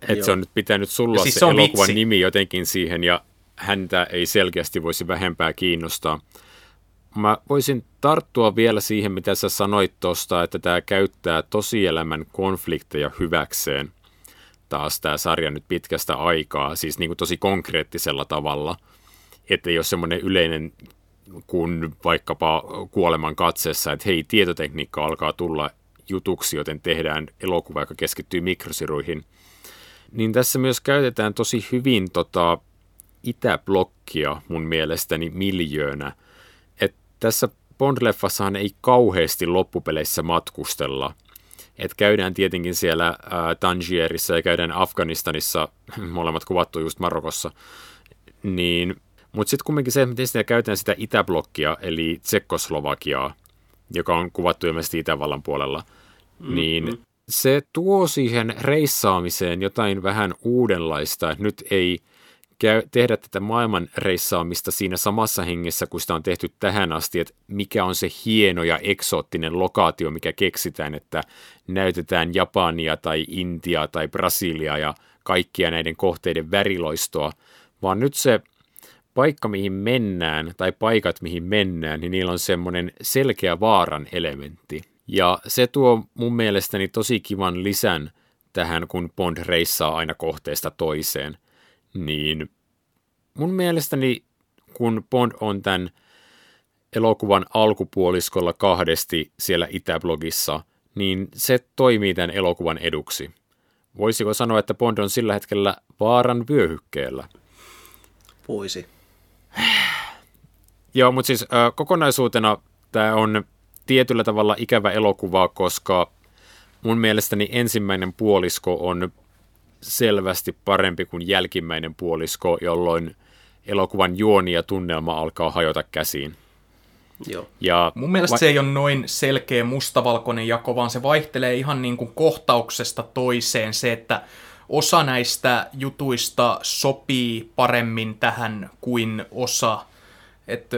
että se on nyt pitänyt sulla siis se, se elokuvan vitsi. nimi jotenkin siihen ja häntä ei selkeästi voisi vähempää kiinnostaa. Mä voisin tarttua vielä siihen, mitä sä sanoit tuosta, että tämä käyttää tosielämän konflikteja hyväkseen. Taas tämä sarja nyt pitkästä aikaa, siis niin kuin tosi konkreettisella tavalla. Että ole semmoinen yleinen kuin vaikkapa kuoleman katseessa, että hei, tietotekniikka alkaa tulla jutuksi, joten tehdään elokuva, joka keskittyy mikrosiruihin – niin tässä myös käytetään tosi hyvin tota itäblokkia mun mielestäni miljöönä. Et tässä Bond-leffassahan ei kauheasti loppupeleissä matkustella. Et käydään tietenkin siellä ää, Tangierissa ja käydään Afganistanissa, molemmat kuvattu just Marokossa. Niin, mutta sitten kumminkin se, miten sitä käytetään sitä itäblokkia, eli Tsekkoslovakiaa, joka on kuvattu ilmeisesti Itävallan puolella, mm-hmm. niin se tuo siihen reissaamiseen jotain vähän uudenlaista. Nyt ei käy, tehdä tätä maailman reissaamista siinä samassa hengessä, kun sitä on tehty tähän asti, että mikä on se hieno ja eksoottinen lokaatio, mikä keksitään, että näytetään Japania tai Intiaa tai Brasiliaa ja kaikkia näiden kohteiden väriloistoa, vaan nyt se paikka, mihin mennään, tai paikat, mihin mennään, niin niillä on semmoinen selkeä vaaran elementti. Ja se tuo mun mielestäni tosi kivan lisän tähän, kun Bond reissaa aina kohteesta toiseen. Niin mun mielestäni, kun Bond on tämän elokuvan alkupuoliskolla kahdesti siellä Itäblogissa, niin se toimii tämän elokuvan eduksi. Voisiko sanoa, että Bond on sillä hetkellä vaaran vyöhykkeellä? Voisi. Joo, mutta siis äh, kokonaisuutena tämä on tietyllä tavalla ikävä elokuva, koska mun mielestäni ensimmäinen puolisko on selvästi parempi kuin jälkimmäinen puolisko, jolloin elokuvan juoni ja tunnelma alkaa hajota käsiin. Joo. Ja Mun mielestä va- se ei ole noin selkeä mustavalkoinen jako, vaan se vaihtelee ihan niin kuin kohtauksesta toiseen. Se, että osa näistä jutuista sopii paremmin tähän kuin osa. Että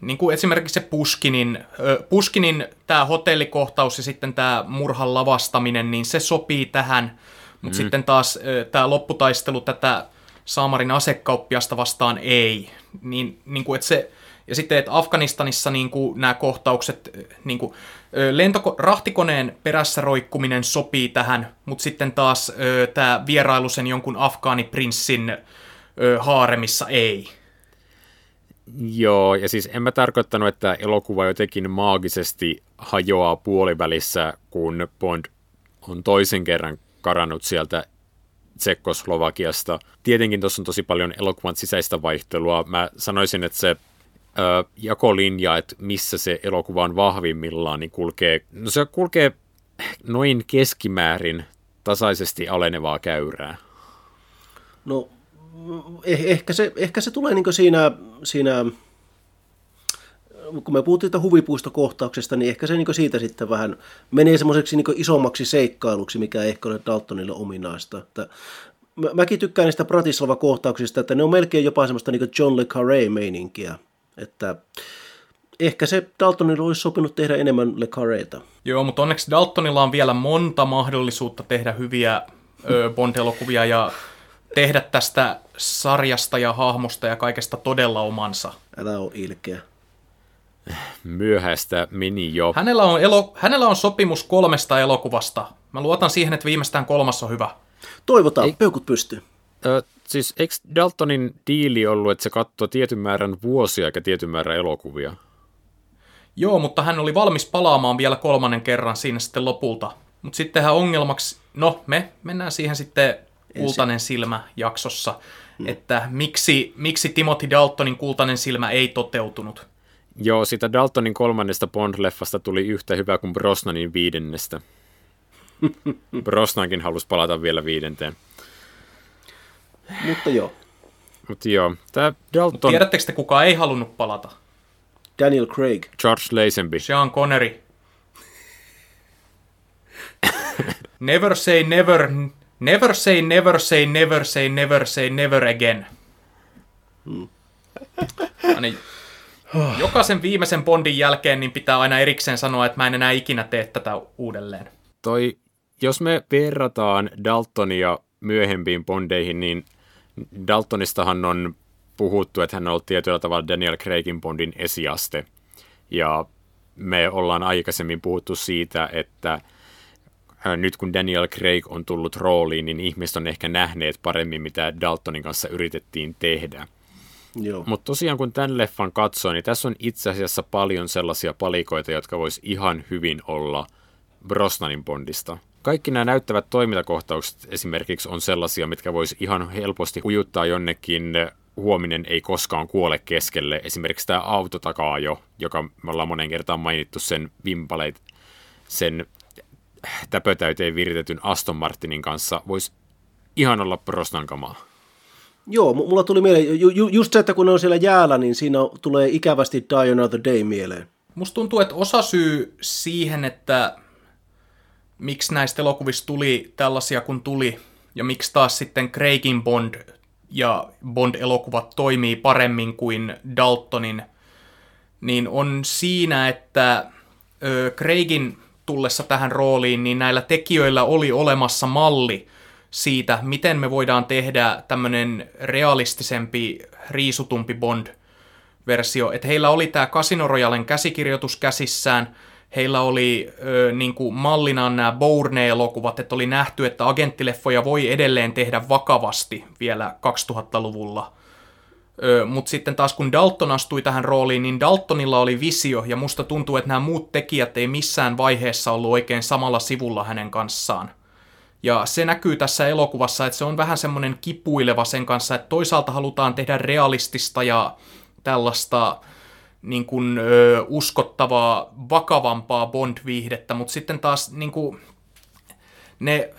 niin kuin esimerkiksi se Puskinin, Puskinin tämä hotellikohtaus ja sitten tämä murhan lavastaminen, niin se sopii tähän, mutta mm. sitten taas tämä lopputaistelu tätä Saamarin asekauppiasta vastaan ei. Niin, niin kuin, että se, ja sitten, että Afganistanissa niin kuin, nämä kohtaukset, niin kuin, lentoko- rahtikoneen perässä roikkuminen sopii tähän, mutta sitten taas tämä vierailu sen jonkun afgaaniprinssin haaremissa ei. Joo, ja siis en mä tarkoittanut, että elokuva jotenkin maagisesti hajoaa puolivälissä, kun Bond on toisen kerran karannut sieltä Tsekkoslovakiasta. Tietenkin tuossa on tosi paljon elokuvan sisäistä vaihtelua. Mä sanoisin, että se ö, jakolinja, että missä se elokuva on vahvimmillaan, niin kulkee, no se kulkee noin keskimäärin tasaisesti alenevaa käyrää. No eh, ehkä, se, ehkä se tulee niin siinä, siinä, kun me puhuttiin huvipuistokohtauksesta, niin ehkä se niin siitä sitten vähän menee semmoiseksi niin isommaksi seikkailuksi, mikä ei ehkä ole Daltonille ominaista. Että mä, mäkin tykkään niistä Bratislava-kohtauksista, että ne on melkein jopa semmoista niin John le Carré-meininkiä. Että ehkä se Daltonille olisi sopinut tehdä enemmän Le Carreita. Joo, mutta onneksi Daltonilla on vielä monta mahdollisuutta tehdä hyviä Bond-elokuvia ja tehdä tästä sarjasta ja hahmosta ja kaikesta todella omansa. Älä ole ilkeä. Myöhäistä meni jo. Hänellä on, elo, hänellä on sopimus kolmesta elokuvasta. Mä luotan siihen, että viimeistään kolmas on hyvä. Toivotaan, Ei, peukut pystyy. Ö, siis eikö Daltonin diili ollut, että se katsoo tietyn määrän vuosia eikä tietyn määrän elokuvia? Joo, mutta hän oli valmis palaamaan vielä kolmannen kerran siinä sitten lopulta. Mutta sittenhän ongelmaksi, no me mennään siihen sitten Kultainen silmä jaksossa, mm. että miksi, miksi Timothy Daltonin Kultainen silmä ei toteutunut. Joo, sitä Daltonin kolmannesta Bond-leffasta tuli yhtä hyvä kuin Brosnanin viidennestä. Brosnankin halusi palata vielä viidenteen. Mutta joo. Mutta joo, tämä Dalton... Mut tiedättekö te, kuka ei halunnut palata? Daniel Craig. George Lazenby. Sean Connery. never say never, Never say never say never say never say never again. Hmm. niin, jokaisen viimeisen Bondin jälkeen niin pitää aina erikseen sanoa, että mä en enää ikinä tee tätä uudelleen. Toi, jos me verrataan Daltonia myöhempiin Bondeihin, niin Daltonistahan on puhuttu, että hän on ollut tietyllä tavalla Daniel Craigin Bondin esiaste. Ja me ollaan aikaisemmin puhuttu siitä, että nyt kun Daniel Craig on tullut rooliin, niin ihmiset on ehkä nähneet paremmin, mitä Daltonin kanssa yritettiin tehdä. Mutta tosiaan kun tämän leffan katsoo, niin tässä on itse asiassa paljon sellaisia palikoita, jotka vois ihan hyvin olla Brosnanin Bondista. Kaikki nämä näyttävät toimintakohtaukset esimerkiksi on sellaisia, mitkä voisi ihan helposti ujuttaa jonnekin huominen ei koskaan kuole keskelle. Esimerkiksi tämä auto takaa jo, joka me ollaan monen kertaan mainittu sen vimpaleit, sen täpötäyteen viritetyn Aston Martinin kanssa voisi ihan olla Brosnan kamaa. Joo, mulla tuli mieleen, ju, ju, just se, että kun ne on siellä jäällä, niin siinä tulee ikävästi Die Another Day mieleen. Musta tuntuu, että osa syy siihen, että miksi näistä elokuvista tuli tällaisia kuin tuli, ja miksi taas sitten Craigin Bond ja Bond-elokuvat toimii paremmin kuin Daltonin, niin on siinä, että ö, Craigin tullessa tähän rooliin, niin näillä tekijöillä oli olemassa malli siitä, miten me voidaan tehdä tämmöinen realistisempi, riisutumpi Bond-versio. Että heillä oli tämä Casino Royalen käsikirjoitus käsissään, heillä oli ö, niin kuin mallinaan nämä Bourne-elokuvat, että oli nähty, että agenttileffoja voi edelleen tehdä vakavasti vielä 2000-luvulla. Mutta sitten taas kun Dalton astui tähän rooliin, niin Daltonilla oli visio, ja musta tuntuu, että nämä muut tekijät ei missään vaiheessa ollut oikein samalla sivulla hänen kanssaan. Ja se näkyy tässä elokuvassa, että se on vähän semmoinen kipuileva sen kanssa, että toisaalta halutaan tehdä realistista ja tällaista niin kuin, ö, uskottavaa, vakavampaa Bond-viihdettä, mutta sitten taas niin kuin, ne,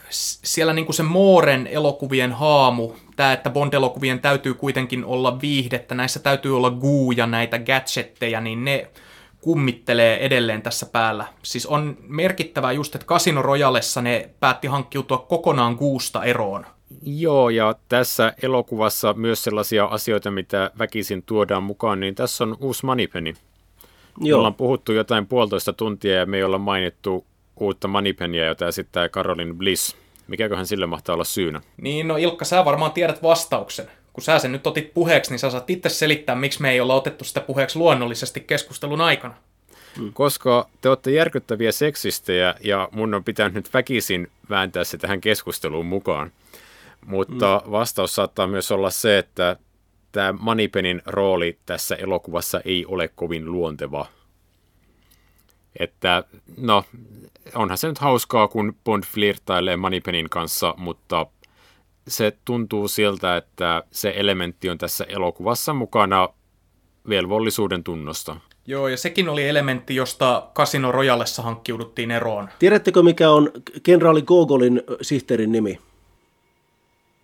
siellä niin kuin se Mooren elokuvien haamu, tämä, että Bond-elokuvien täytyy kuitenkin olla viihdettä, näissä täytyy olla guuja, näitä gadgetteja, niin ne kummittelee edelleen tässä päällä. Siis on merkittävää just, että Casino Royalessa ne päätti hankkiutua kokonaan guusta eroon. Joo, ja tässä elokuvassa myös sellaisia asioita, mitä väkisin tuodaan mukaan, niin tässä on uusi Moneypenny. Joo. Me ollaan puhuttu jotain puolitoista tuntia ja me ei olla mainittu uutta Moneypennyä, jota esittää Caroline Bliss. Mikäköhän sille mahtaa olla syynä? Niin, no Ilkka, sä varmaan tiedät vastauksen. Kun sä sen nyt otit puheeksi, niin sä saat itse selittää, miksi me ei olla otettu sitä puheeksi luonnollisesti keskustelun aikana. Hmm. Koska te olette järkyttäviä seksistejä ja mun on pitänyt nyt väkisin vääntää se tähän keskusteluun mukaan. Mutta mm. vastaus saattaa myös olla se, että tämä Manipenin rooli tässä elokuvassa ei ole kovin luonteva. Että no, onhan se nyt hauskaa, kun Bond flirtailee Manipenin kanssa, mutta se tuntuu siltä, että se elementti on tässä elokuvassa mukana velvollisuuden tunnosta. Joo, ja sekin oli elementti, josta Casino Royalessa hankkiuduttiin eroon. Tiedättekö, mikä on kenraali Gogolin sihteerin nimi?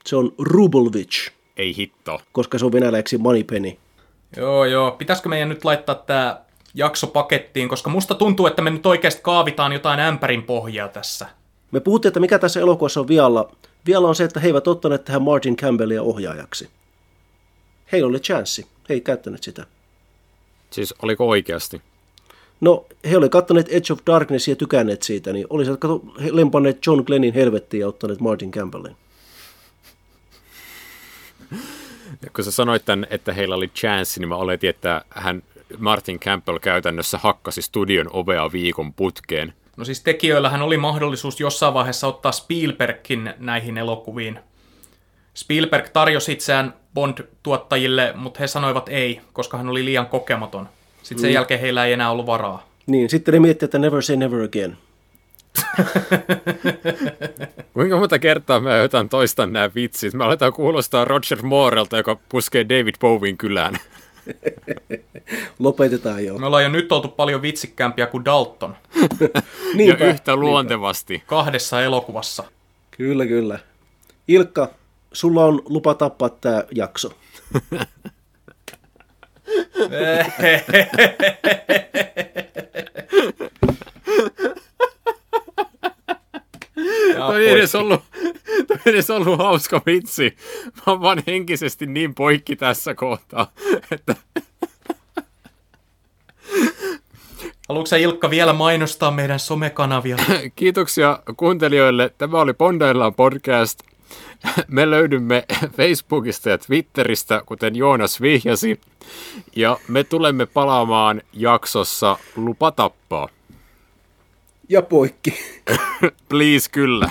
Se on Rubelvich. Ei hitto. Koska se on venäläiksi Moneypenny. Joo, joo. Pitäisikö meidän nyt laittaa tämä jakso pakettiin, koska musta tuntuu, että me nyt oikeasti kaavitaan jotain ämpärin pohjaa tässä. Me puhuttiin, että mikä tässä elokuvassa on vialla. Vialla on se, että he eivät ottaneet tähän Martin Campbellia ohjaajaksi. Heillä oli chanssi. He ei käyttänyt sitä. Siis oliko oikeasti? No, he olivat katsoneet Edge of Darkness ja tykänneet siitä, niin olisivat lempanneet John Glennin helvettiin ja ottaneet Martin Campbellin. kun sä sanoit tämän, että heillä oli chance, niin mä oletin, että hän Martin Campbell käytännössä hakkasi studion ovea viikon putkeen. No siis tekijöillähän oli mahdollisuus jossain vaiheessa ottaa Spielbergkin näihin elokuviin. Spielberg tarjosi itseään Bond-tuottajille, mutta he sanoivat ei, koska hän oli liian kokematon. Sitten sen mm. jälkeen heillä ei enää ollut varaa. Niin, sitten ne miettivät, että never say never again. Kuinka monta kertaa mä jotain toistan nämä vitsit? Mä aletaan kuulostaa Roger Moorelta, joka puskee David Bowien kylään. Lopetetaan jo. Me ollaan jo nyt oltu paljon vitsikkäämpiä kuin Dalton. niinpä, ja yhtä luontevasti. Niinpä. Kahdessa elokuvassa. Kyllä, kyllä. Ilkka, sulla on lupa tappaa tämä jakso. Toi ei edes ollut, toi ei edes ollut hauska vitsi. Mä oon vaan henkisesti niin poikki tässä kohtaa, että... Haluatko sä Ilkka vielä mainostaa meidän somekanavia? Kiitoksia kuuntelijoille. Tämä oli Bondaillaan podcast. Me löydymme Facebookista ja Twitteristä, kuten Joonas vihjasi. Ja me tulemme palaamaan jaksossa Lupa tappaa. Ja poikki. Please, kyllä.